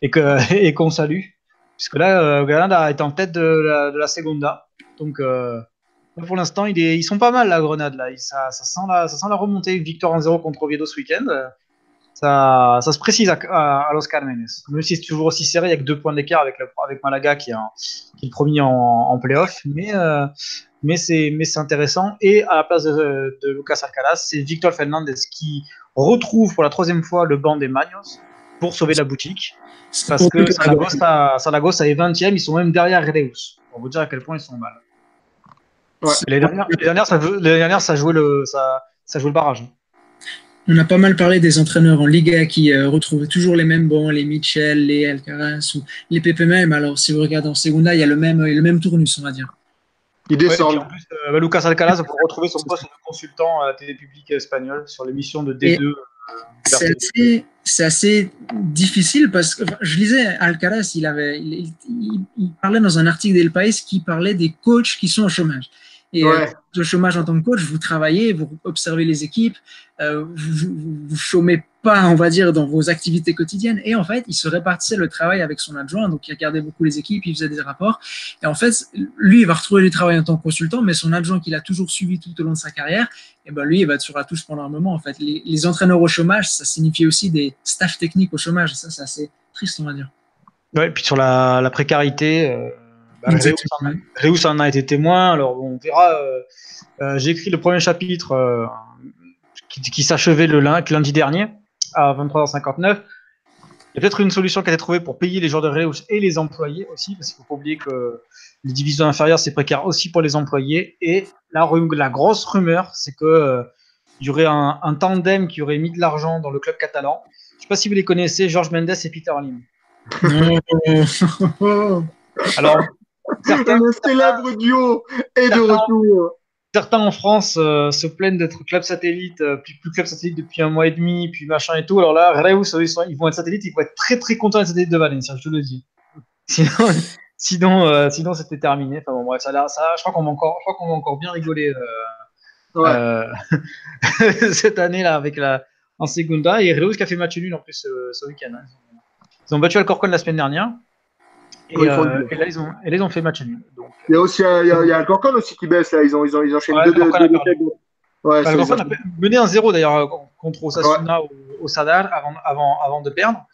et qu'on et salue. Puisque là, euh, Granada est en tête de la, de la Segunda. Donc, euh, pour l'instant, ils sont pas mal, la Grenade. Là. Ça, ça, sent la, ça sent la remontée. Une victoire en 0 contre Oviedo ce week-end. Ça, ça, se précise à, à, Los Carmenes. Même si c'est toujours aussi serré, il n'y a que deux points d'écart avec, avec Malaga qui est, qui est le premier en, en playoff. Mais, euh, mais c'est intéressant. Et à la place de, de Lucas Alcaraz, c'est Victor Fernandez qui retrouve pour la troisième fois le banc des Magnos pour sauver la boutique. Parce que Saragossa, est 20e, ils sont même derrière Redeus. Pour vous dire à quel point ils sont mal. Les, dernières, ça, les jouait le, ça, ça le barrage. On a pas mal parlé des entraîneurs en Liga qui euh, retrouvent toujours les mêmes bons, les Mitchell, les Alcaraz ou les PPM. Alors, si vous regardez en Segunda, il y a le même, le même tournus, on va dire. Il descend. en plus, euh, Lucas Alcaraz va retrouver son poste de consultant à la télé publique espagnole sur l'émission de D2. C'est assez, difficile parce que je lisais Alcaraz, il, avait, il, il, parlait dans un article d'El País qui parlait des coachs qui sont au chômage. Et euh, le chômage en tant que coach, vous travaillez, vous observez les équipes, euh, vous, vous, chômez pas, on va dire, dans vos activités quotidiennes. Et en fait, il se répartissait le travail avec son adjoint, donc il regardait beaucoup les équipes, il faisait des rapports. Et en fait, lui, il va retrouver du travail en tant que consultant, mais son adjoint qu'il a toujours suivi tout au long de sa carrière, et eh ben lui, il va être sur la touche pendant un moment. En fait, les, entraîneurs au chômage, ça signifie aussi des staffs techniques au chômage. Ça, c'est assez triste, on va dire. Ouais, et puis sur la, la précarité. Euh bah, Réus en a été témoin, alors on verra. Euh, euh, j'ai écrit le premier chapitre euh, qui, s'achevait le lundi, dernier à 23h59. Il y a peut-être une solution qui a été trouvée pour payer les joueurs de Reus et les employés aussi, parce qu'il ne faut pas oublier que les divisions inférieures, c'est précaire aussi pour les employés. Et la, la grosse rumeur, c'est qu'il y aurait un, tandem qui aurait mis de l'argent dans le club catalan. Je ne sais pas si vous les connaissez, Georges Mendes et Peter Lim. Alors, Certains, le célèbre duo est de retour. Certains en France euh, se plaignent d'être club satellite, euh, puis plus club satellite depuis un mois et demi, puis machin et tout. Alors là, Reus, ils, vont être satellites, ils vont être très très contents d'être satellites de Valencia, je te le dis. Sinon, sinon, euh, sinon c'était terminé. Enfin bon, bref, ça, ça, je crois qu'on va encore, je crois qu'on va encore bien rigoler cette année là avec la en Segunda et Reus qui a fait match nul en plus ce week-end. Hein. Ils ont battu Alcorcon la semaine dernière. Et, euh, et, là, ils ont, et là, ils ont fait match nul. Donc, il y a aussi un, il y a, il y a Alcorcon aussi qui baisse là. Ils ont, ils ont, ils enchaînent ouais, deux, deux, deux Ouais, c'est le ça. Barça a mené un 0 d'ailleurs contre Osasuna au, au Sadar avant, avant, avant de perdre.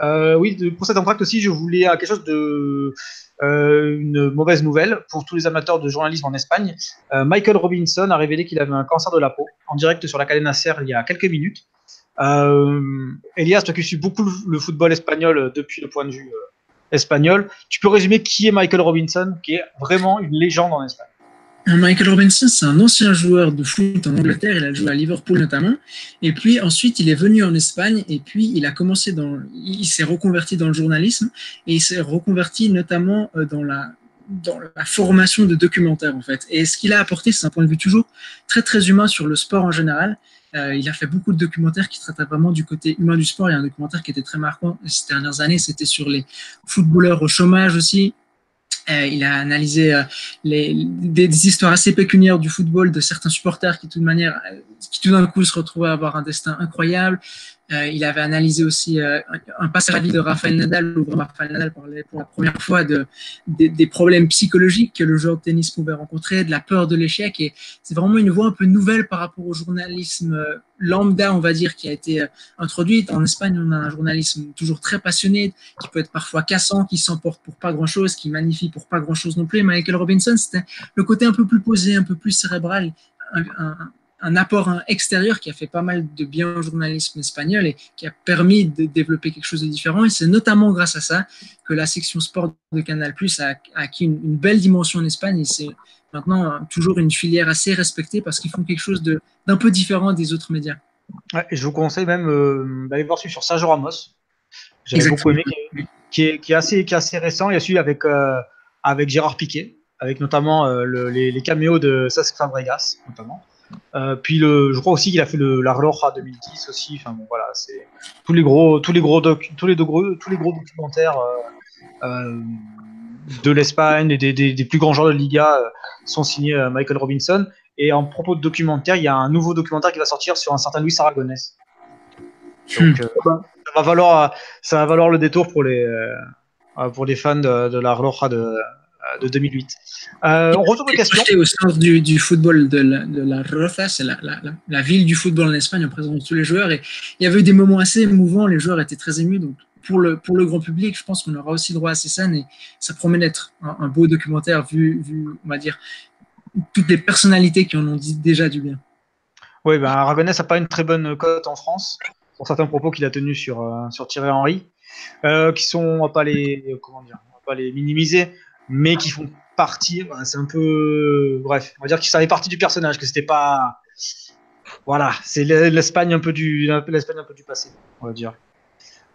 Euh, oui, de- pour cet entracte aussi, je voulais euh, quelque chose de euh, une mauvaise nouvelle pour tous les amateurs de journalisme en Espagne. Euh, Michael Robinson a révélé qu'il avait un cancer de la peau en direct sur la cadena Ser il y a quelques minutes. Euh, Elias, toi qui suis beaucoup le, football espagnol depuis le point de vue euh, espagnol, tu peux résumer qui est Michael Robinson, qui est vraiment une légende en Espagne? Michael Robinson, c'est un ancien joueur de foot en Angleterre. Il a joué à Liverpool notamment. Et puis ensuite, il est venu en Espagne et puis il a commencé dans. Il s'est reconverti dans le journalisme et il s'est reconverti notamment euh, dans la dans la formation de documentaires en fait. Et ce qu'il a apporté, c'est un point de vue toujours très très humain sur le sport en général. Euh, il a fait beaucoup de documentaires qui traitaient vraiment du côté humain du sport. Il y a un documentaire qui était très marquant ces dernières années, c'était sur les footballeurs au chômage aussi. Euh, il a analysé euh, des, des, histoires assez pécuniaires du football de certains supporters qui, de toute manière, qui tout d'un coup se retrouvaient à avoir un destin incroyable. Euh, il avait analysé aussi euh, un, passage à vie de Rafael Nadal, où Rafael Nadal parlait pour la première fois de, des, problèmes psychologiques que le joueur de tennis pouvait rencontrer, de la peur de l'échec. Et c'est vraiment une voie un peu nouvelle par rapport au journalisme euh, lambda, on va dire, qui a été introduite. En Espagne, on a un journalisme toujours très passionné, qui peut être parfois cassant, qui s'emporte pour pas grand-chose, qui magnifie pour pas grand-chose non plus. Michael Robinson, c'était le côté un peu plus posé, un peu plus cérébral, un apport extérieur qui a fait pas mal de bien au journalisme espagnol et qui a permis de développer quelque chose de différent. Et c'est notamment grâce à ça que la section sport de Canal Plus a, acquis une, une, belle dimension en Espagne et c'est maintenant toujours une filière assez respectée parce qu'ils font quelque chose d'un peu différent des autres médias. Ouais, et je vous conseille même euh, d'aller voir celui sur Sergio Ramos. J'avais beaucoup aimé, qui est, qui est, qui est, assez, qui est assez récent. Il y a celui avec, euh, avec Gérard Piquet, avec notamment euh, le, les, les, caméos de Cesc Fabregas, notamment. Euh, puis le, je crois aussi qu'il a fait le, la Roja 2010 aussi. Enfin bon, voilà, c'est tous les gros, tous les gros doc, tous les gros, tous les gros documentaires euh, de l'Espagne et des, des, des, plus grands joueurs de Liga sont signés Michael Robinson. Et en propos de documentaire, il y a un nouveau documentaire qui va sortir sur un certain Luis Aragonès. Donc, euh, ça va valoir, ça va valoir le détour pour les, euh, pour les fans de, de la Roja de, de 2008. Euh, on retourne aux questions. Au sens du, du football de la, de la c'est la, la, la, ville du football en Espagne, on présente tous les joueurs. Et il y avait eu des moments assez émouvants, les joueurs étaient très émus. Donc, pour le, pour le grand public, je pense qu'on aura aussi droit à ces scènes. Et ça promet d'être un, un, beau documentaire vu, vu, on va dire, toutes les personnalités qui en ont dit déjà du bien. Oui, ben Aragonès n'a pas une très bonne cote en France pour certains propos qu'il a tenus sur, euh, sur Thierry Henry, euh, qui sont, on va pas les, comment dire, on va pas les minimiser, mais qui font partie, c'est un peu, bref, on va dire ça fait partie du personnage, que c'était pas, voilà, c'est l'Espagne un peu du, l'Espagne un peu du passé, on va dire,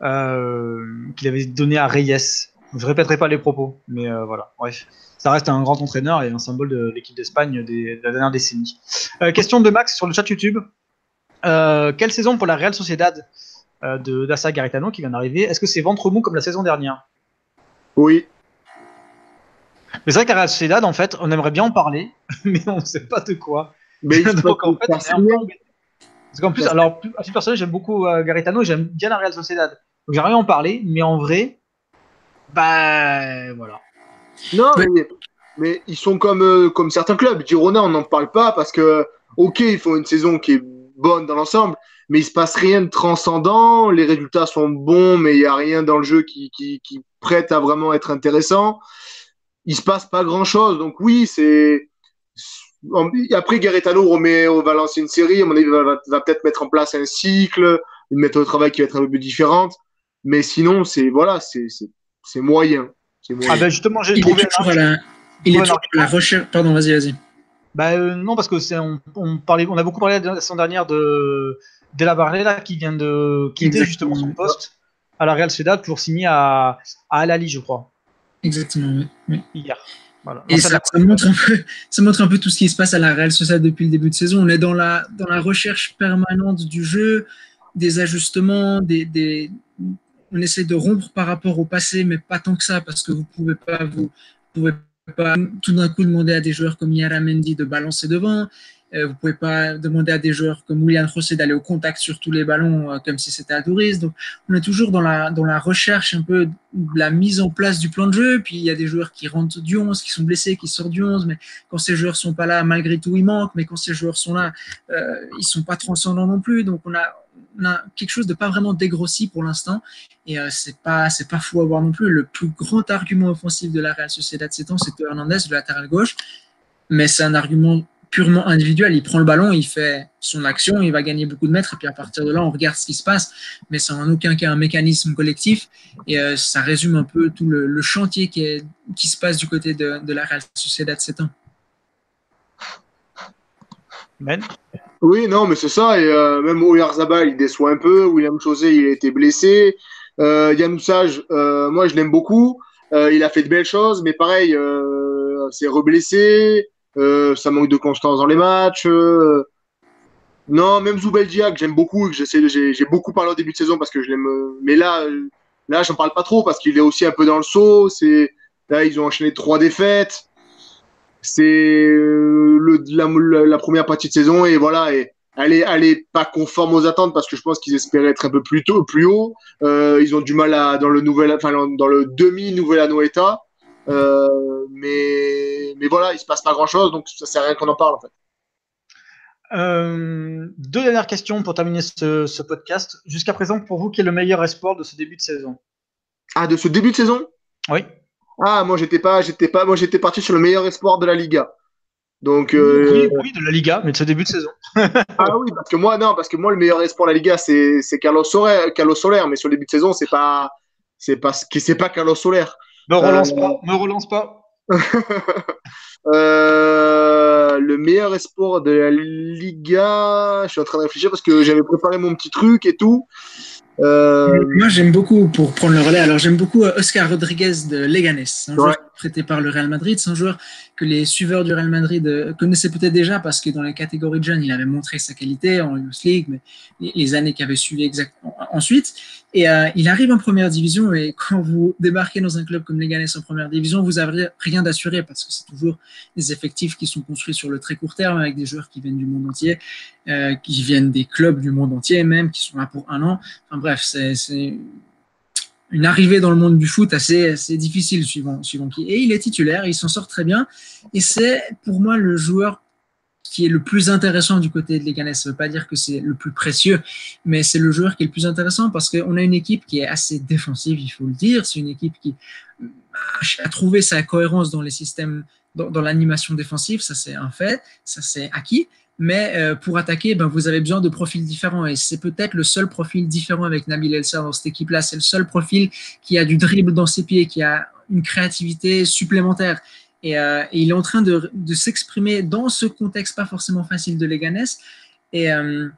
euh, qu'il avait donné à Reyes. Je répéterai pas les propos, mais euh, voilà, bref ça reste un grand entraîneur et un symbole de l'équipe d'Espagne de la dernière décennie. Euh, question de Max sur le chat YouTube. Quelle saison pour la Real Sociedad de d'Assa Garitano qui vient d'arriver? Est-ce que c'est ventre mou comme la saison dernière? Oui. Mais c'est vrai qu'à Real Sociedad, en fait, on aimerait bien en parler, mais on ne sait pas de quoi. Mais Donc, en fait, Parce qu'en plus, alors, à ce personnage, j'aime beaucoup Garitano et j'aime bien la Real Sociedad. Donc, j'aimerais en parler, mais en vrai, bah, voilà. Non, mais, mais, mais, ils sont comme, euh, comme certains clubs. Girona, on n'en parle pas parce que, ok, ils font une saison qui est bonne dans l'ensemble, mais il se passe rien de transcendant. Les résultats sont bons, mais il n'y a rien dans le jeu qui, qui, qui, prête à vraiment être intéressant. Il se passe pas grand chose. Donc, oui, c'est. Après, Garetano Romeo va lancer une série. À mon avis, va, va peut-être mettre en place un cycle, une méthode de travail qui va être un peu différente. Mais sinon, c'est voilà, c'est moyen. Ah ben justement, j'ai il trouvé est toujours à la, il est toujours à la recherche. Pardon, vas-y, vas-y. Bah euh, non, parce que c'est on, on, parlait, on a beaucoup parlé la semaine dernière de de la Barrera qui vient de quitter justement son poste à la Real Sociedad pour signer à à Al Ali, je crois. Exactement, oui. oui. Hier. Voilà. Et ça, ça, ça, montre un peu, ça montre un peu tout ce qui se passe à la Real Sociedad depuis le début de saison. On est dans la dans la recherche permanente du jeu, des ajustements, des, des on essaie de rompre par rapport au passé, mais pas tant que ça, parce que vous pouvez pas, vous pouvez pas tout d'un coup demander à des joueurs comme Yara Mendy de balancer devant. Euh, vous pouvez pas demander à des joueurs comme William José d'aller au contact sur tous les ballons euh, comme si c'était à Douris. Donc, on est toujours dans la, dans la recherche un peu de la mise en place du plan de jeu. Puis, il y a des joueurs qui rentrent du 11, qui sont blessés, qui sortent du 11. Mais quand ces joueurs sont pas là, malgré tout, ils manquent. Mais quand ces joueurs sont là, euh, ils sont pas transcendants non plus. Donc, on a, on a quelque chose de pas vraiment dégrossi pour l'instant. Et euh, c'est pas c'est pas fou à voir non plus. Le plus grand argument offensif de la Real Sociedad ces temps, c'est Hernandez, le latéral gauche. Mais c'est un argument purement individuel. Il prend le ballon, il fait son action, il va gagner beaucoup de mètres, et puis à partir de là, on regarde ce qui se passe. Mais c'est en aucun cas un mécanisme collectif. Et euh, ça résume un peu tout le, le chantier qui, est, qui se passe du côté de, de la Real Sociedad ces temps. Ben? Oui, non, mais c'est ça. Et euh, même Oyarzabal, il déçoit un peu. William Chosé, il a été blessé. Euh, Yann Oussage, euh, moi, je l'aime beaucoup. Euh, il a fait de belles choses, mais pareil, euh, c'est reblessé. Euh, ça manque de constance dans les matchs. euh. non, même Zoubeldia, que j'aime beaucoup, que j'ai beaucoup parlé au début de saison parce que je l'aime. euh, Mais là, là, j'en parle pas trop parce qu'il est aussi un peu dans le saut. C'est là, ils ont enchaîné trois défaites. C'est la, la- première partie de saison et voilà. Et elle est, pas conforme aux attentes parce que je pense qu'ils espéraient être un peu plus tôt, plus haut. Ils ont du mal à dans le nouvel, enfin dans le demi nouvel Anoeta. Euh, mais mais voilà, il se passe pas grand chose, donc ça sert à rien qu'on en parle en fait. Euh, deux dernières questions pour terminer ce, ce podcast. Jusqu'à présent, pour vous, quel est le meilleur espoir de ce début de saison? Ah, de ce début de saison? Oui. Ah, moi j'étais pas, j'étais pas, moi j'étais parti sur le meilleur espoir de la Liga. Donc euh, oui, oui, de la Liga, mais de ce début de saison. ah oui, parce que moi non, parce que moi le meilleur espoir de la Liga c'est c'est Carlos Soler, Carlos Soler, mais sur le début de saison c'est pas c'est pas c'est pas Carlos Soler. Me relance Euh, pas, me relance pas. Euh, le meilleur espoir de la Liga, je suis en train de réfléchir parce que j'avais préparé mon petit truc et tout. Euh, Moi, j'aime beaucoup, pour prendre le relais, alors j'aime beaucoup Oscar Rodriguez de Leganés, un Ouais. joueur prêté par le Real Madrid. C'est un joueur les suiveurs du Real Madrid euh, connaissaient peut-être déjà parce que dans les catégories de jeunes, il avait montré sa qualité en Youth League, mais les, les années qui avaient suivi exactement ensuite. Et euh, il arrive en première division et quand vous débarquez dans un club comme Leganés en première division, vous avez rien d'assuré parce que c'est toujours des effectifs qui sont construits sur le très court terme avec des joueurs qui viennent du monde entier, euh, qui viennent des clubs du monde entier même, qui sont là pour un an. Enfin bref, c'est une arrivée dans le monde du foot assez, difficile suivant, suivant qui. Et il est titulaire, il s'en sort très bien. Et c'est pour moi le joueur qui est le plus intéressant du côté de Leganés. Ça ne veut pas dire que c'est le plus précieux, mais c'est le joueur qui est le plus intéressant parce qu'on a une équipe qui est assez défensive, il faut le dire. C'est une équipe qui a trouvé sa cohérence dans les systèmes, dans, dans l'animation défensive, ça c'est un fait, ça c'est acquis. Mais euh, pour attaquer, ben, vous avez besoin de profils différents. Et c'est peut-être le seul profil différent avec Nabil Elsa dans cette équipe-là. C'est le seul profil qui a du dribble dans ses pieds, qui a une créativité supplémentaire. Et, euh, et il est en train de, de s'exprimer dans ce contexte pas forcément facile de Leganés. Et euh,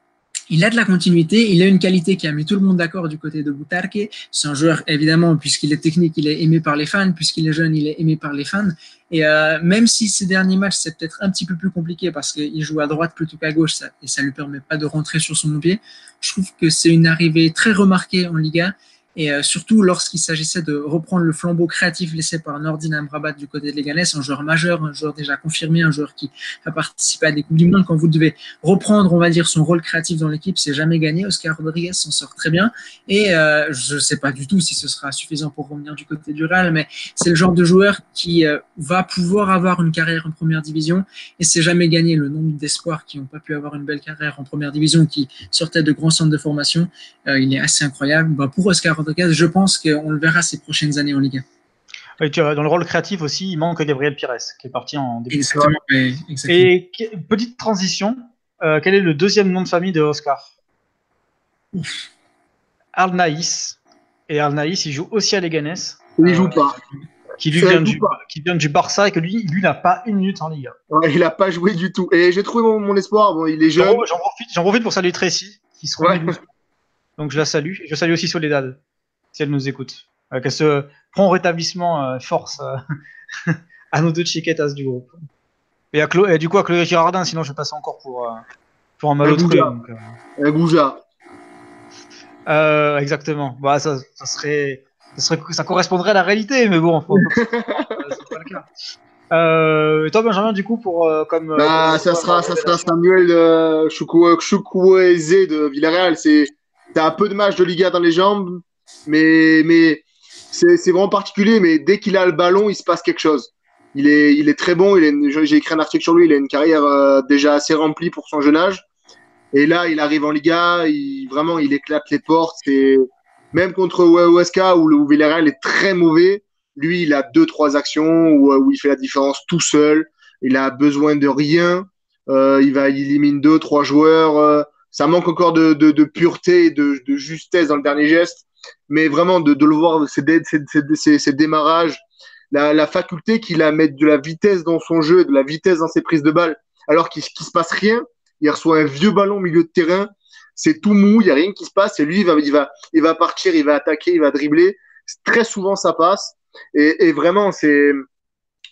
il a de la continuité, il a une qualité qui a mis tout le monde d'accord du côté de Boutarque. C'est un joueur, évidemment, puisqu'il est technique, il est aimé par les fans, puisqu'il est jeune, il est aimé par les fans. Et euh, même si ces derniers matchs, c'est peut-être un petit peu plus compliqué parce qu'il joue à droite plutôt qu'à gauche et ça lui permet pas de rentrer sur son pied, je trouve que c'est une arrivée très remarquée en Liga. Et euh, surtout lorsqu'il s'agissait de reprendre le flambeau créatif laissé par Nordin Amrabat du côté de Leganés, un joueur majeur, un joueur déjà confirmé, un joueur qui a participé à des Coupes du Monde. Quand vous devez reprendre, on va dire, son rôle créatif dans l'équipe, c'est jamais gagné. Oscar Rodriguez s'en sort très bien. Et euh, je sais pas du tout si ce sera suffisant pour revenir du côté du Real, mais c'est le genre de joueur qui euh, va pouvoir avoir une carrière en première division. Et c'est jamais gagné le nombre d'espoirs qui n'ont pas pu avoir une belle carrière en première division, qui sortaient de grands centres de formation. Euh, il est assez incroyable. Bah, pour Oscar Je pense qu'on le verra ces prochaines années en Ligue 1. Et tu vois, dans le rôle créatif aussi, il manque Gabriel Pires, qui est parti en début de saison. Exactement. Et petite transition, euh, quel est le deuxième nom de famille de Oscar? Arnaïs. Et Arnaïs, il joue aussi à Leganés, il Euh, joue pas. qui lui Ça, vient il joue du, pas. qui vient du Barça et que lui, lui n'a pas une minute en Liga. Ouais, il a pas joué du tout. Et j'ai trouvé mon, mon espoir. Bon, il est jeune. J'en profite, pour saluer Tracy, qui se Ouais. Donc je la salue. Je salue aussi Soledad, si elle nous écoute. Euh, Qu'elle se prend au rétablissement euh, force euh, à nos deux chiquettes du groupe. Et, à Chlo- et du coup à Chloé Girardin, sinon je passe encore pour, pour un malotru. Un Gouja. Euh, exactement. Bah, ça, ça serait, ça serait, ça correspondrait à la réalité, mais bon, faut- c'est pas le cas. Euh, et toi, Benjamin, du coup, pour euh, comme. Bah, euh, ça sera, ça sera Samuel Chukwu- Chukwueze de Villarreal. C'est, t'as un peu de match de Liga dans les jambes, mais, mais c'est, vraiment particulier. Mais dès qu'il a le ballon, il se passe quelque chose. Il est, il est très bon. J'ai écrit un article sur lui. Il a une carrière euh, déjà assez remplie pour son jeune âge. Et là, il arrive en Liga. Il, vraiment, il éclate les portes. C'est même contre Huesca où le Villarreal est très mauvais. Lui, il a deux, trois actions où, où il fait la différence tout seul. Il a besoin de rien. Euh, il va, il élimine deux, trois joueurs. Euh, ça manque encore de, de, pureté et de, de justesse dans le dernier geste. Mais vraiment, de, le voir, ses, ses, démarrages, la, faculté qu'il a à mettre de la vitesse dans son jeu, de la vitesse dans ses prises de balles, alors qu'il ne se passe rien. Il reçoit un vieux ballon au milieu de terrain. C'est tout mou, il n'y a rien qui se passe. Et lui, il va, il, va, il va partir, il va attaquer, il va dribbler. Très souvent, ça passe. Et, vraiment, c'est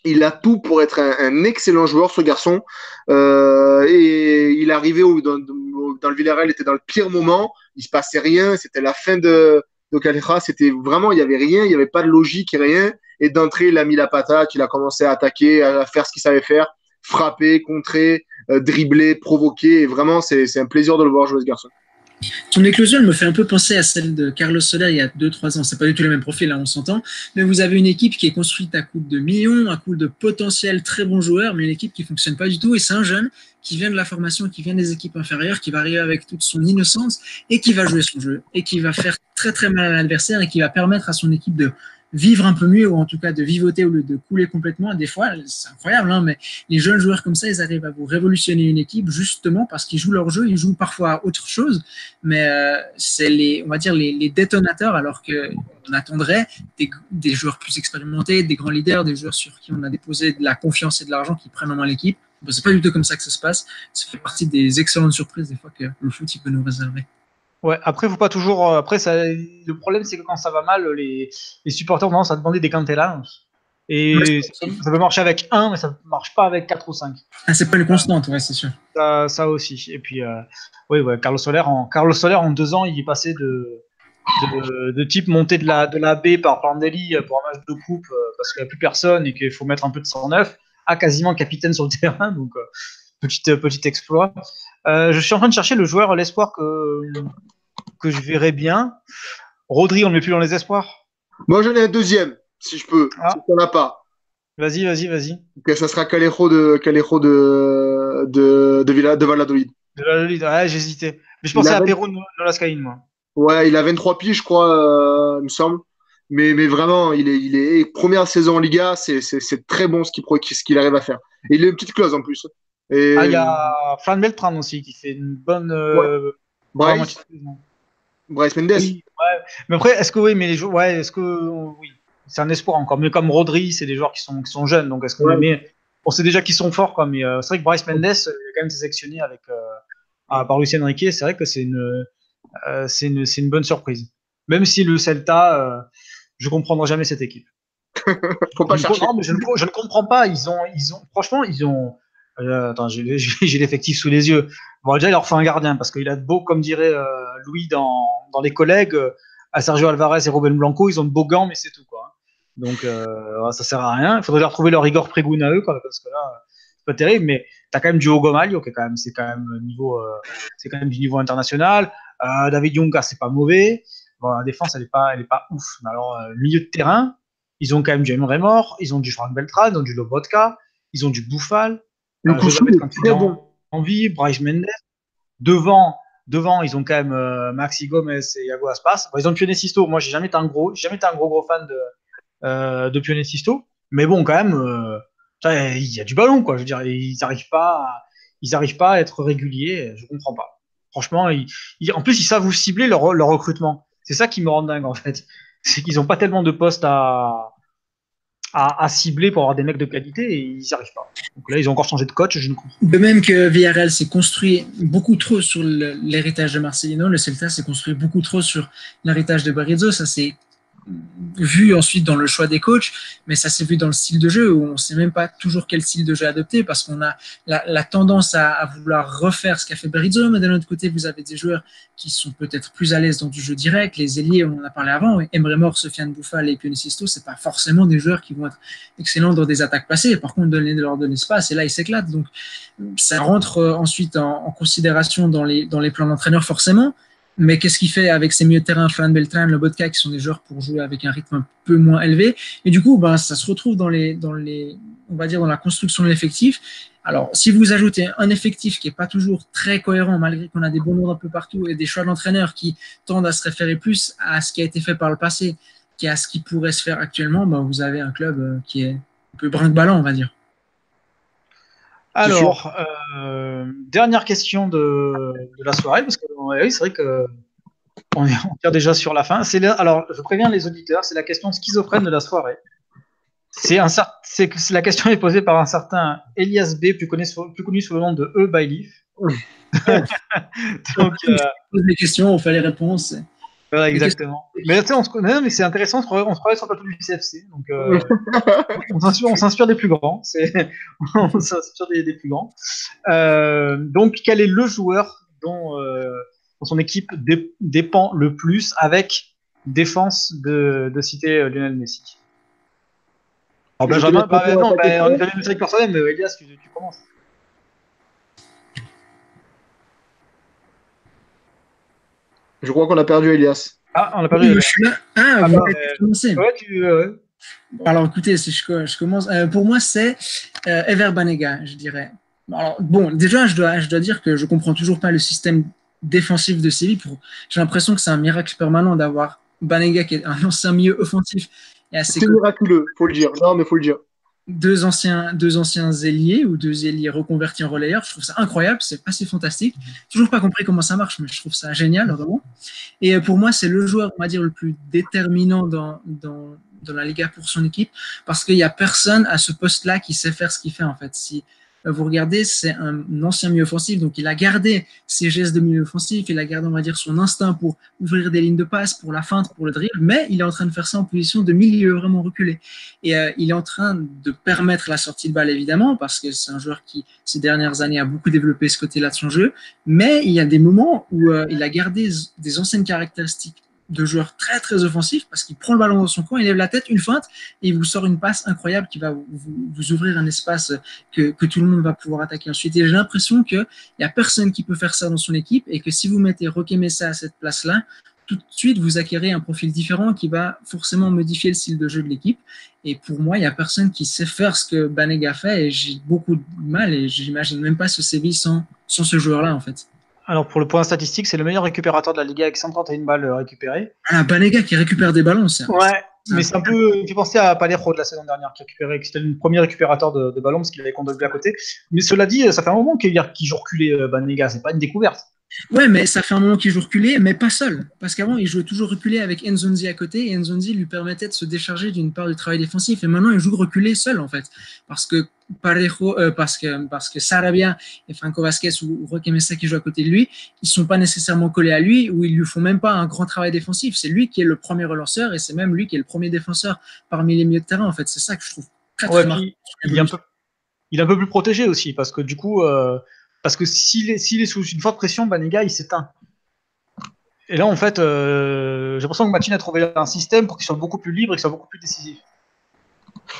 il a tout pour être un, excellent joueur, ce garçon. Euh, et il est arrivé dans, dans le Villarreal, il était dans le pire moment. Il se passait rien. C'était la fin de, de Calera. C'était vraiment, il y avait rien. Il y avait pas de logique rien. Et d'entrée, il a mis la patate. Il a commencé à attaquer, à faire ce qu'il savait faire. Frapper, contrer, euh, dribbler, provoquer. Et vraiment, c'est un plaisir de le voir jouer, ce garçon. Son éclosion me fait un peu penser à celle de Carlos Soler il y a 2-3 ans. C'est pas du tout le même profil, là, on s'entend. Mais vous avez une équipe qui est construite à coup de millions, à coup de potentiels très bons joueurs, mais une équipe qui fonctionne pas du tout. Et c'est un jeune qui vient de la formation, qui vient des équipes inférieures, qui va arriver avec toute son innocence et qui va jouer son jeu et qui va faire très très mal à l'adversaire et qui va permettre à son équipe de vivre un peu mieux ou en tout cas de vivoter au lieu de couler complètement. Des fois, c'est incroyable, hein, mais les jeunes joueurs comme ça, ils arrivent à vous révolutionner une équipe justement parce qu'ils jouent leur jeu, ils jouent parfois à autre chose, mais euh, c'est les, on va dire les, détonateurs, alors que on attendrait des, des, joueurs plus expérimentés, des grands leaders, des joueurs sur qui on a déposé de la confiance et de l'argent qui prennent en main l'équipe. Bon, c'est pas du tout comme ça que ça se passe. Ça fait partie des excellentes surprises des fois que le foot il peut nous réserver. Ouais, après, faut pas toujours. Après, ça, le problème, c'est que quand ça va mal, les, les supporters ont tendance à demander des cantellas. Et Ouais, ça, ça peut marcher avec un, mais ça marche pas avec quatre ou cinq. Ah, c'est pas une constante, ouais, c'est sûr. Ça, ça aussi. Et puis, euh, oui, ouais, Carlos Soler, en, Carlos Soler, en deux ans, il est passé de, de, de type monté de la, de la B par Pandelli pour un match de coupe euh, parce qu'il n'y a plus personne et qu'il faut mettre un peu de sang neuf à quasiment capitaine sur le terrain. Donc, euh, petit, petit exploit. Euh, je suis en train de chercher le joueur, l'espoir que, que je verrais bien. Rodri, on ne met plus dans les espoirs? Moi, j'en ai un deuxième, si je peux. Ah. Si on n'a pas. Vas-y, vas-y, vas-y. Okay, ça sera Calejo de Calejo de de de, Villa, de Valladolid. De Valladolid, ouais, j'hésitais. Mais je pensais Il à avait- Perú Nolascaïn, moi. Ouais, il a 23 piges, je crois, euh, il me semble. Mais, mais vraiment, il est, il est première saison en Liga, c'est, très bon ce qu'il, pro- ce qu'il arrive à faire. Et il a une petite clause en plus. Et Ah, il y a Fran Beltran aussi qui fait une bonne. Euh, Bryce. Bryce Mendes. Oui, ouais. Mais après, est-ce que oui, mais les joueurs, ouais, est-ce que oui, c'est un espoir encore. Mais comme Rodri, c'est des joueurs qui sont, qui sont jeunes, donc est-ce qu'on Ouais. met? On sait déjà qu'ils sont forts, quoi. Mais euh, c'est vrai que Bryce Mendes, euh, il a quand même sélectionné avec euh, par Lucien Riquet. C'est vrai que c'est une, c'est une, une bonne surprise. Même si le Celta, je comprendrai jamais cette équipe. Faut pas je, ne, chercher. non, mais je, ne, je ne comprends pas. Ils ont, ils ont, franchement, ils ont. Euh, attends, j'ai l'effectif sous les yeux. Bon, déjà, il leur faut un gardien parce qu'il a de beau, comme dirait euh, Louis dans, dans les collègues, euh, à Sergio Alvarez et Robin Blanco, ils ont de beaux gants, mais c'est tout, quoi. Donc, euh, ça sert à rien. Il faudrait leur trouver leur Igor Pregun à eux, parce que là, c'est pas terrible. Mais t'as quand même du Hugo Malio, qui quand même, c'est quand même niveau, c'est quand même du niveau international. David Junga, c'est pas mauvais. Bon, la défense, elle est pas, elle est pas ouf. Mais alors, milieu de terrain, ils ont quand même du Emre Mort, ils ont du Frank Beltran, ils ont du Lobotka, ils ont du Bouffal. Le est très bon. en vie, Bryce Mendes. Devant, devant, ils ont quand même euh, Maxi Gomez et Iago Aspas. Bon, ils ont Pionnet Sisto. Moi, j'ai jamais été un gros, j'ai jamais été un gros gros fan de euh, de Pionnet Sisto. Mais bon, quand même, euh, il y a du ballon, quoi. Je veux dire, ils n'arrivent pas, à, ils arrivent pas à être réguliers. Je comprends pas. Franchement, ils, ils- en plus, ils savent où cibler leur, leur recrutement. C'est ça qui me rend dingue, en fait. C'est qu'ils n'ont pas tellement de postes à, à, à cibler pour avoir des mecs de qualité et ils n'y arrivent pas. Donc là, ils ont encore changé de coach. Je ne comprends De même que Villarreal s'est construit beaucoup trop sur l'héritage de Marcelino, le Celta s'est construit beaucoup trop sur l'héritage de Berizzo. Ça s'est vu ensuite dans le choix des coachs, mais ça s'est vu dans le style de jeu où on ne sait même pas toujours quel style de jeu adopter parce qu'on a la, tendance à, vouloir refaire ce qu'a fait Berizzo, mais d'un autre côté, vous avez des joueurs qui sont peut-être plus à l'aise dans du jeu direct. Les ailiers, on en a parlé avant, Emre Mor, Sofiane Bouffal et Pionicisto, c'est pas forcément des joueurs qui vont être excellents dans des attaques passées. Par contre, donner leur de l'espace et là, ils s'éclatent. Donc, ça rentre euh, ensuite en, considération dans les, dans les plans d'entraîneur forcément. Mais qu'est-ce qu'il fait avec ses milieux de terrain, Flan Beltran, Lobotka, qui sont des joueurs pour jouer avec un rythme un peu moins élevé Et du coup, ben, ça se retrouve dans les, dans les, on va dire, dans la construction de l'effectif. Alors, si vous ajoutez un effectif qui est pas toujours très cohérent, malgré qu'on a des bons noms un peu partout et des choix d'entraîneurs qui tendent à se référer plus à ce qui a été fait par le passé qu'à ce qui pourrait se faire actuellement, ben, vous avez un club euh, qui est un peu brinque-ballant, on va dire. Alors, euh, dernière question de, la soirée, parce que oui, c'est vrai que on est, on déjà sur la fin. C'est alors, je préviens les auditeurs, c'est la question schizophrène de la soirée. C'est un c'est la question est posée par un certain Elias B, plus connu, plus connu sous le nom de E. Bailiff. Donc, euh, on pose des questions, on fait les réponses exactement. Mais, on se mais c'est intéressant, on se travaille sur le plateau du CFC. Donc, euh, on s'inspire des plus grands. on s'inspire des, plus grands. Euh, donc, quel est le joueur dont, euh, son équipe dépend le plus avec défense de, de citer Lionel Messi? Alors, Benjamin, bah, non, bah, on est jamais Messi personnel, mais Elias, tu, tu commences. Je crois qu'on a perdu Elias. Ah, on a perdu. Elias. Ah, ah, vous bah, commencer. Ouais, tu, Alors, écoutez, si je, je commence. Euh, pour moi, c'est euh, Ever Banega, je dirais. Alors, bon, déjà, je dois, je dois dire que je comprends toujours pas le système défensif de Séville. J'ai l'impression que c'est un miracle permanent d'avoir Banega, qui est un ancien milieu offensif. C'est miraculeux, faut le dire. Non, mais faut le dire deux anciens, deux anciens ailiers ou deux ailiers reconvertis en relayeurs. Je trouve ça incroyable, c'est assez fantastique. Toujours pas compris comment ça marche, mais je trouve ça génial, vraiment. Et euh, pour moi, c'est le joueur, on va dire, le plus déterminant dans, dans, dans la Liga pour son équipe, parce qu'il n'y a personne à ce poste-là qui sait faire ce qu'il fait, en fait. Si, vous regardez, c'est un ancien milieu offensif, donc il a gardé ses gestes de milieu offensif, il a gardé, on va dire, son instinct pour ouvrir des lignes de passe, pour la feinte, pour le drill, mais il est en train de faire ça en position de milieu vraiment reculé. Et euh, il est en train de permettre la sortie de balle, évidemment, parce que c'est un joueur qui, ces dernières années, a beaucoup développé ce côté-là de son jeu, mais il y a des moments où euh, il a gardé des anciennes caractéristiques de joueur très très offensif parce qu'il prend le ballon dans son coin, il lève la tête, une feinte et il vous sort une passe incroyable qui va vous, ouvrir un espace que, que, tout le monde va pouvoir attaquer ensuite. Et j'ai l'impression qu'il n'y a personne qui peut faire ça dans son équipe et que si vous mettez Roque Messa à cette place-là, tout de suite vous acquérez un profil différent qui va forcément modifier le style de jeu de l'équipe. Et pour moi, il n'y a personne qui sait faire ce que Banega fait et j'ai beaucoup de mal et j'imagine même pas ce Séville sans, sans ce joueur-là en fait. Alors pour le point statistique, c'est le meilleur récupérateur de la Liga avec 131 balles récupérées. Ah, Banega qui récupère des ballons, ça. Ouais, mais c'est un peu. Il fait penser à Palero de la saison dernière qui récupérait, qui était le premier récupérateur de, ballons parce qu'il avait Condolby à côté. Mais cela dit, ça fait un moment qu'il joue reculé euh, Banega, c'est pas une découverte. Ouais, mais ça fait un moment qu'il joue reculé, mais pas seul. Parce qu'avant, il jouait toujours reculé avec Enzonzi à côté, et Enzonzi lui permettait de se décharger d'une part du travail défensif. Et maintenant, il joue reculé seul, en fait. Parce que Parejo, euh, parce que, parce que Sarabia et Franco Vasquez ou Roque Mesa qui jouent à côté de lui, ils sont pas nécessairement collés à lui, ou ils lui font même pas un grand travail défensif. C'est lui qui est le premier relanceur, et c'est même lui qui est le premier défenseur parmi les milieux de terrain, en fait. C'est ça que je trouve très, très il, est un peu, il est un peu plus protégé aussi, parce que du coup, euh, parce que s'il est, est, sous une forte pression, Banega, il s'éteint. Et là, en fait, euh, j'ai l'impression que Matin a trouvé un système pour qu'il soit beaucoup plus libre et qu'il soit beaucoup plus décisif.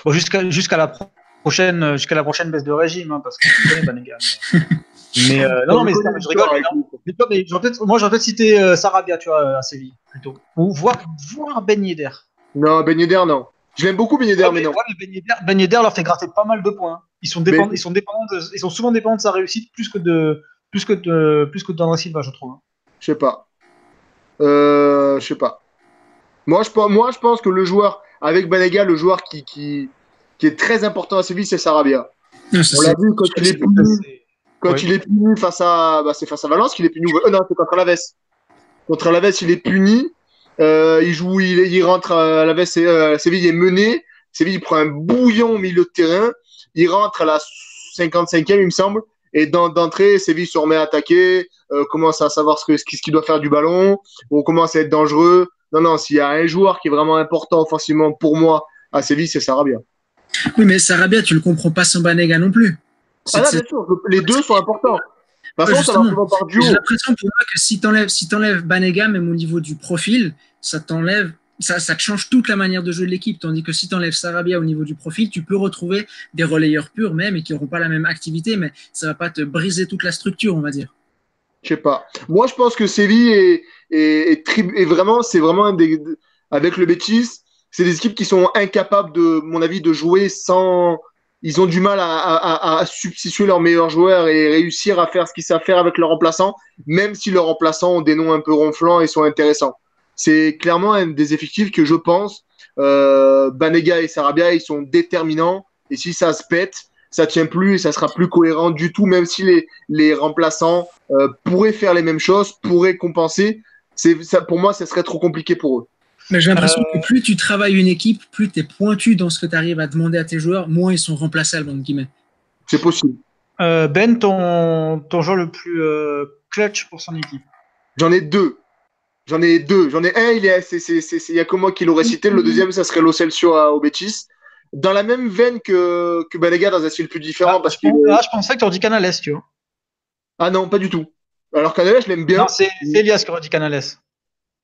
Bon, jusqu'à jusqu'à la prochaine jusqu'à la prochaine baisse de régime, hein, parce que je connais Banega. Mais, euh, non, non, mais, je rigole. Mais, moi, j'aurais peut-être cité euh, Sarabia, tu vois, à Séville, plutôt. Ou voir, voir Ben Yedder. Non, Ben Yedder, non. Je l'aime beaucoup, Ben Yedder, mais, non. Ben Yedder, leur fait gratter pas mal de points. Ils sont, dépendants, ils, sont dépendants ils sont souvent dépendants de sa réussite plus que de plus que de plus que d'André Silva, je trouve. Hein. Je sais pas. Euh, je sais pas. Moi je, moi, je pense que le joueur, avec Banega, le joueur qui, qui, qui est très important à Séville, c'est Sarabia. On l'a vu quand il est puni, quand il est puni face à, bah, c'est face à Valence qu'il est puni. Euh, non, c'est contre Alaves. Contre Alaves, il est puni. Euh, il joue, il, il rentre à Alaves, euh, Séville est mené. Séville il prend un bouillon au milieu de terrain il rentre à la 55e, il me semble, et d'entrée, Séville se remet à attaquer, euh, commence à savoir ce qu'il ce doit faire du ballon, on commence à être dangereux. Non, non, s'il y a un joueur qui est vraiment important offensivement pour moi à Séville, c'est Sarabia. Oui, mais Sarabia, tu le comprends pas sans Banega non plus. Ah là, bien sûr, les deux sont importants. Par duo. J'ai l'impression pour moi que si tu enlèves, si enlèves Banega, même au niveau du profil, ça t'enlève ça, ça, te change toute la manière de jouer de l'équipe. Tandis que si tu enlèves Sarabia au niveau du profil, tu peux retrouver des relayeurs purs même et qui n'auront pas la même activité, mais ça va pas te briser toute la structure, on va dire. Je sais pas. Moi, je pense que Séville est, est, est, vraiment, c'est vraiment un des, avec le Betis, c'est des équipes qui sont incapables de, mon avis, de jouer sans. Ils ont du mal à, à, à substituer leurs meilleurs joueurs et réussir à faire ce qu'ils savent faire avec leurs remplaçants, même si leurs remplaçants ont des noms un peu ronflants et sont intéressants c'est clairement un des effectifs que je pense. Euh, Banega et Sarabia, ils sont déterminants. Et si ça se pète, ça tient plus et ça sera plus cohérent du tout, même si les, les remplaçants euh, pourraient faire les mêmes choses, pourraient compenser. C'est, ça, pour moi, ça serait trop compliqué pour eux. Mais j'ai l'impression euh... que plus tu travailles une équipe, plus tu es pointu dans ce que tu arrives à demander à tes joueurs, moins ils sont remplaçables, entre guillemets. C'est possible. Euh, ben, ton, ton joueur le plus euh, clutch pour son équipe? J'en ai deux. J'en ai deux. J'en ai un, il, est, c'est, c'est, c'est, il y a que moi qui l'aurais cité. Le deuxième, ça serait Lo Celso à, au Betis. Dans la même veine que, que Banega, dans un style plus différent. Ah, parce je, que... ah, je pensais que tu aurais dit Canales, tu vois. Ah non, pas du tout. Alors Canales, je l'aime bien. Non, c'est Elias qui aurait dit Canales.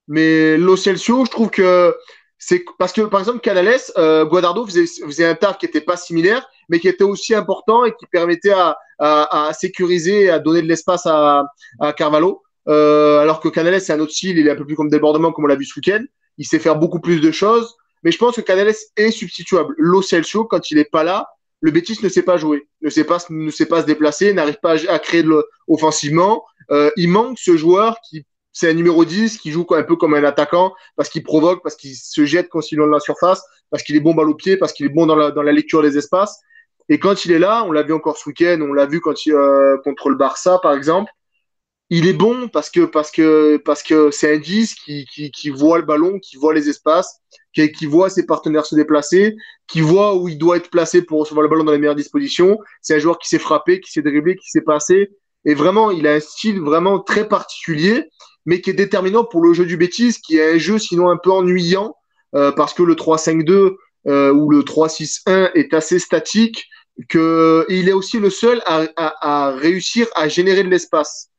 Mais Lo Celso, je trouve que c'est parce que, par exemple, Canales, euh, Guadardo faisait, faisait un taf qui n'était pas similaire, mais qui était aussi important et qui permettait à, à, à sécuriser à donner de l'espace à, à Carvalho. Euh, alors que Canales, c'est un autre style, il est un peu plus comme débordement, comme on l'a vu ce week-end. Il sait faire beaucoup plus de choses. Mais je pense que Canales est substituable. Lo Celso, quand il n'est pas là, le Betis ne sait pas jouer, ne sait pas, ne sait pas se déplacer, n'arrive pas à, créer de offensivement. Euh, il manque ce joueur qui, c'est un numéro 10, qui joue un peu comme un attaquant, parce qu'il provoque, parce qu'il se jette quand il est dans la surface, parce qu'il est bon balle au pied, parce qu'il est bon dans la, dans la lecture des espaces. Et quand il est là, on l'a vu encore ce week-end, on l'a vu quand il, euh, contre le Barça, par exemple, il est bon parce que parce que parce que c'est un 10 qui, qui, qui voit le ballon, qui voit les espaces, qui, qui voit ses partenaires se déplacer, qui voit où il doit être placé pour recevoir le ballon dans les meilleures dispositions. C'est un joueur qui s'est frappé, qui s'est dribblé, qui s'est passé. Et vraiment, il a un style vraiment très particulier, mais qui est déterminant pour le jeu du Betis, qui est un jeu sinon un peu ennuyant, euh, parce que le 3-5-2 euh, ou le 3-6-1 est assez statique, que il est aussi le seul à, à, à réussir à générer de l'espace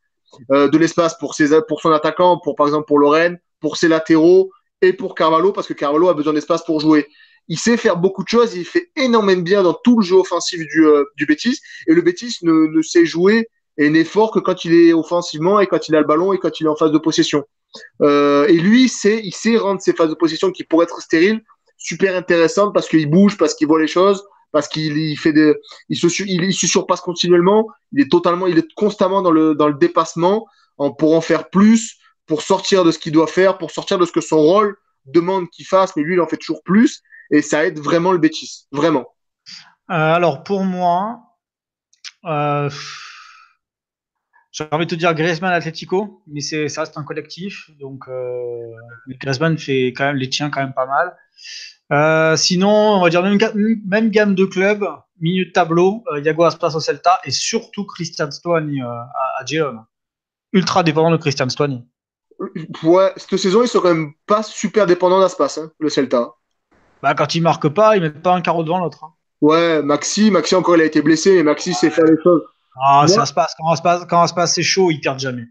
euh, de l'espace pour, ses, pour son attaquant, pour par exemple pour Lorraine, pour ses latéraux et pour Carvalho, parce que Carvalho a besoin d'espace pour jouer. Il sait faire beaucoup de choses, il fait énormément bien dans tout le jeu offensif du, euh, du Betis, et le Betis ne, ne sait jouer et n'est fort que quand il est offensivement et quand il a le ballon et quand il est en phase de possession. Euh, et lui, c'est, il sait rendre ses phases de possession qui pourraient être stériles super intéressantes parce qu'il bouge, parce qu'il voit les choses, parce qu'il il fait il se, il, il se surpasse continuellement. Il est totalement, il est constamment dans le, dans le dépassement en, pour en faire plus, pour sortir de ce qu'il doit faire, pour sortir de ce que son rôle demande qu'il fasse, mais lui, il en fait toujours plus. Et ça aide vraiment le Betis, vraiment. Euh, alors pour moi, euh, j'ai envie de te dire Griezmann Atletico, mais c'est ça reste un collectif, donc euh, Griezmann fait quand même les tiens quand même pas mal. Euh, sinon, on va dire même, même gamme de clubs, milieu de tableau, euh, Iago Aspas au Celta et surtout Christian Stuani euh, à, à Girona. Ultra dépendant de Christian Stuani. Ouais, cette saison, ils sont quand même pas super dépendants d'Aspas, hein, le Celta. Bah, quand ils marquent pas, ils mettent pas un carreau devant l'autre. Hein. Ouais, Maxi, Maxi encore, il a été blessé, mais Maxi sait faire les choses. Ah, ça se passe. Quand Aspas, quand Aspas c'est chaud, ils perdent jamais.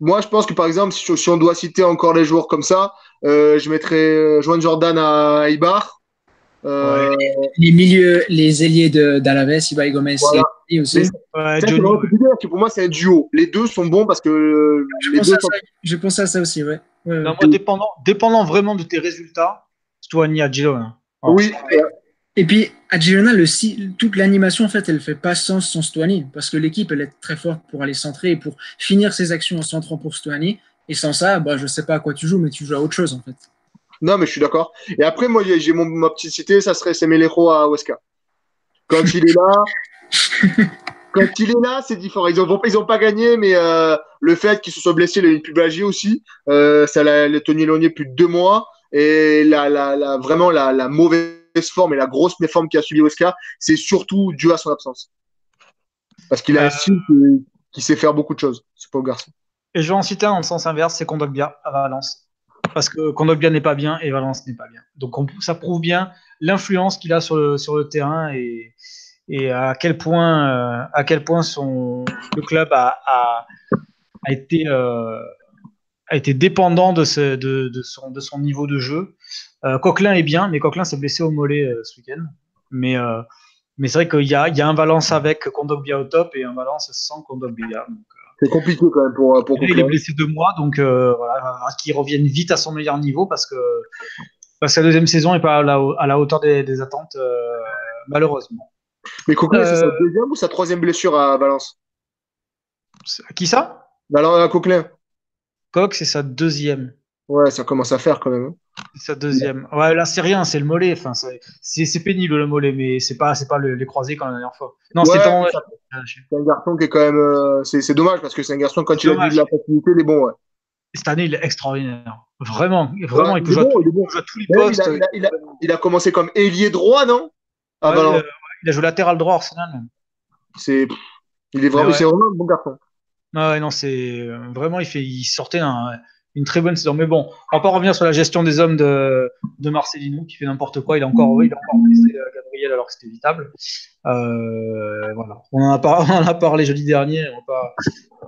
Moi, je pense que par exemple, si, si on doit citer encore les joueurs comme ça, euh, je mettrais Joan Jordan à Ibar. Euh... Ouais. Les milieux, les ailiers d'Alaves, Ibai Gomez Voilà. et aussi. Ouais, pour moi, c'est un duo. Les deux sont bons parce que. Je les pense, deux à sont... ça, je pense à ça aussi, ouais. ouais non, moi, dépendant, dépendant vraiment de tes résultats, Stuani à Girona. Oui. Et puis, à Girona, le, toute l'animation, en fait, elle fait pas sens sans Stuani, parce que l'équipe, elle est très forte pour aller centrer et pour finir ses actions en centrant pour Stuani. Et sans ça, bah, je sais pas à quoi tu joues, mais tu joues à autre chose, en fait. Non, mais je suis d'accord. Et après, moi, j'ai mon, ma petite cité, ça serait Semelejo à Huesca. Quand il est là, quand il est là, c'est différent. Ils ont, ils ont pas gagné, mais euh, le fait qu'il se soit blessé, il a une pubalgie aussi. Euh, ça l'a tenu éloigné plus de deux mois. Et la, la, la, vraiment, la, la mauvaise forme et la grosse méforme qui a suivi Huesca, c'est surtout dû à son absence. Parce qu'il a un style qui, qui, sait faire beaucoup de choses, ce pauvre garçon. Et je vais en citer un dans le sens inverse, c'est Kondogbia à Valence. parce que Kondogbia n'est pas bien et Valence n'est pas bien. Donc ça prouve bien l'influence qu'il a sur le, sur le terrain et, et à quel point, euh, à quel point son, le club a, a, a été, euh, a été dépendant de, ce, de, de, son, de son niveau de jeu. Euh, Coquelin est bien, mais Coquelin s'est blessé au mollet euh, ce week-end. Mais, euh, mais c'est vrai qu'il y a, il y a un Valence avec Kondogbia au top et un Valence sans Kondogbia. C'est compliqué quand même pour, pour il est blessé deux mois, donc voilà, qu'il revienne vite à son meilleur niveau parce que, parce que la deuxième saison n'est pas à la, à la hauteur des, des attentes, malheureusement. Mais Coquelin, c'est sa deuxième ou sa troisième blessure à Valence? Qui ça? Alors, à Coquelin Coq, c'est sa deuxième. Ouais, ça commence à faire quand même. hein. C'est sa deuxième. Ouais, là, c'est rien, c'est le mollet. Enfin, c'est- pénible le mollet, mais c'est pas, c'est pas le- les croisés comme la dernière fois. Non, Ouais, c'est en. C'est un garçon qui est quand même. euh, c'est dommage parce que c'est un garçon, quand il a vu de la facilité, il est bon. Ouais. Cette année, il est extraordinaire. Vraiment, vraiment, Ouais, il jouer, à bon, tous- il est bon. il peut jouer à tous les postes. a, il, a, il, commencé comme ailier droit, non? Ouais, Valence. euh, il a joué latéral droit Arsenal. C'est, il est vraiment, c'est vraiment un bon garçon. Non, c'est euh, vraiment, il, sortait un- une très bonne saison. Mais bon, on va pas revenir sur la gestion des hommes de, de Marcelino qui fait n'importe quoi. Il a encore, il a encore euh, Gabriel alors que c'était évitable. Euh, voilà. On en, a parlé jeudi dernier. On va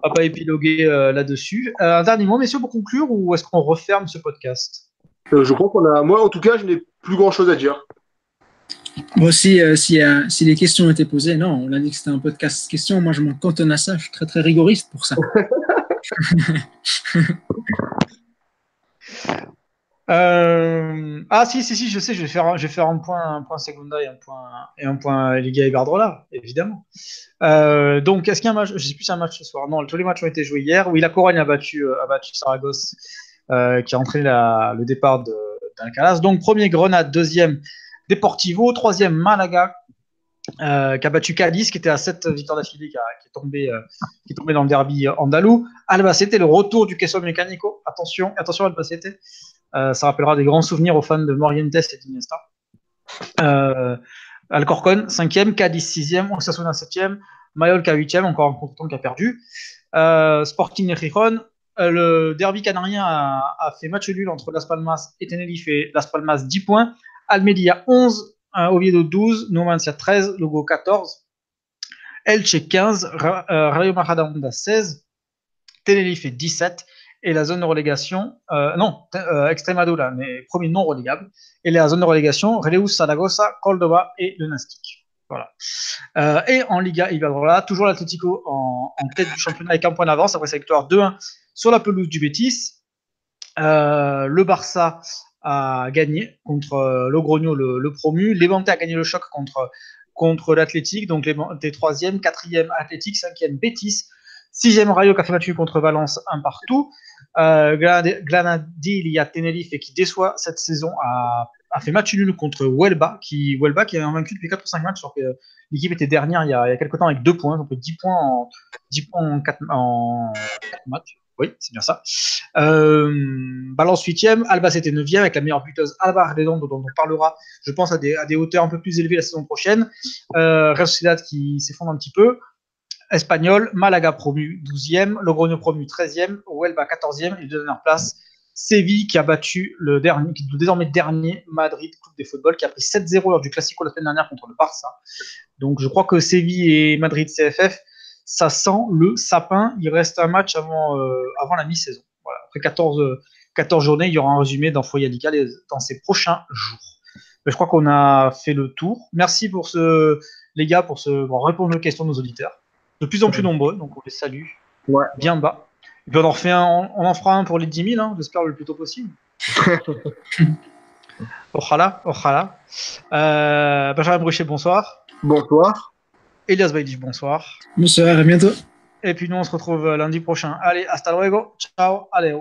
pas, pas épiloguer là-dessus. Un dernier mot, messieurs, pour conclure, ou est-ce qu'on referme ce podcast? Je crois qu'on a, moi en tout cas, je n'ai plus grand chose à dire. Moi aussi, euh, si, euh, si les questions étaient posées, non, on a dit que c'était un podcast questions. Moi, je m'en cantonne à ça. Je suis très, très rigoriste pour ça. Euh, Ah si si si je sais je vais faire je vais faire un point un point Segunda et un point et un point Liga évidemment donc est-ce qu'il y a un match je sais plus si un match ce soir non tous les matchs ont été joués hier oui la Corogne a battu a battu Saragosse qui a entraîné le départ d'Alcaraz donc premier Grenade deuxième Deportivo troisième Malaga euh, qui a battu Cadiz qui était à 7 victoires d'affilée qui, est tombé euh, qui est tombé dans le derby euh, andalou Albacete le retour du Queso Mécanico attention attention Albacete ça rappellera des grands souvenirs aux fans de Morientes et d'Iniesta. Alcorcon, 5e, Cadiz, 6e, Osasuna, 7e, Mallorca, 8e, encore un contre qui a perdu. Sporting Gijón. Le derby canarien a, fait match nul entre Las Palmas et Tenerife Las Palmas, 10 points. Almeria, 11, euh, Oviedo, 12, Numancia, 13, Lugo, 14. Elche, 15, Ra- euh, Rayo Majadahonda, 16, Tenerife, 17 et la zone de relégation, euh, non, euh, Extremadura, mais premier non relégable, et la zone de relégation, Reus, Saragossa, Cordoba et le Nastic. Et en Liga Iberdrola, toujours l'Atlético en, en tête du championnat avec un point d'avance après sa victoire 2-1 sur la pelouse du Betis. Le Barça a gagné contre euh, Logroño, le, le promu. Levante a gagné le choc contre, contre l'Athletic, donc les 3e, 4e Athletic, 5e Betis, 6e Rayo qui a fait match nul contre Valence, un partout. Euh, Granad- Granadilla Tenerife qui déçoit cette saison a, a fait match nul contre Huelva qui, Huelva qui est invaincu depuis 4 ou 5 matchs alors que euh, l'équipe était dernière il y a, il y a quelques temps avec 2 points, donc 10 points en, 10 points en 4, en 4 matchs. Oui, c'est bien ça. Euh, Balance 8ème, Albacete 9ème avec la meilleure buteuse Alba Redondo dont on parlera, je pense, à des, à des hauteurs un peu plus élevées la saison prochaine. Euh, Real Sociedad qui s'effondre un petit peu. Espagnol, Malaga promu 12e, Logroño promu 13e, Huelva 14e et de dernière place, Séville qui a battu le, dernier, désormais dernier Madrid Coupe des football qui a pris 7-0 lors du Classico la semaine dernière contre le Barça. Donc je crois que Séville et Madrid CFF, ça sent le sapin. Il reste un match avant, euh, avant la mi-saison. Voilà. Après 14, euh, 14 journées, il y aura un résumé dans Foyer les- dans ces prochains jours. Mais je crois qu'on a fait le tour. Merci pour ce, les gars pour, ce, répondre aux questions de nos auditeurs. De plus en plus nombreux, donc on les salue Ouais. bien bas. Et puis on en, refait un, on en fera un pour les 10 000, hein, j'espère le plus tôt possible. Ojalá, ojalá. Euh, Benjamin Bruchet, bonsoir. Bonsoir. Elias Baïdich, bonsoir. Bonsoir, à bientôt. Et puis nous, on se retrouve lundi prochain. Allez, hasta luego. Ciao. Allez.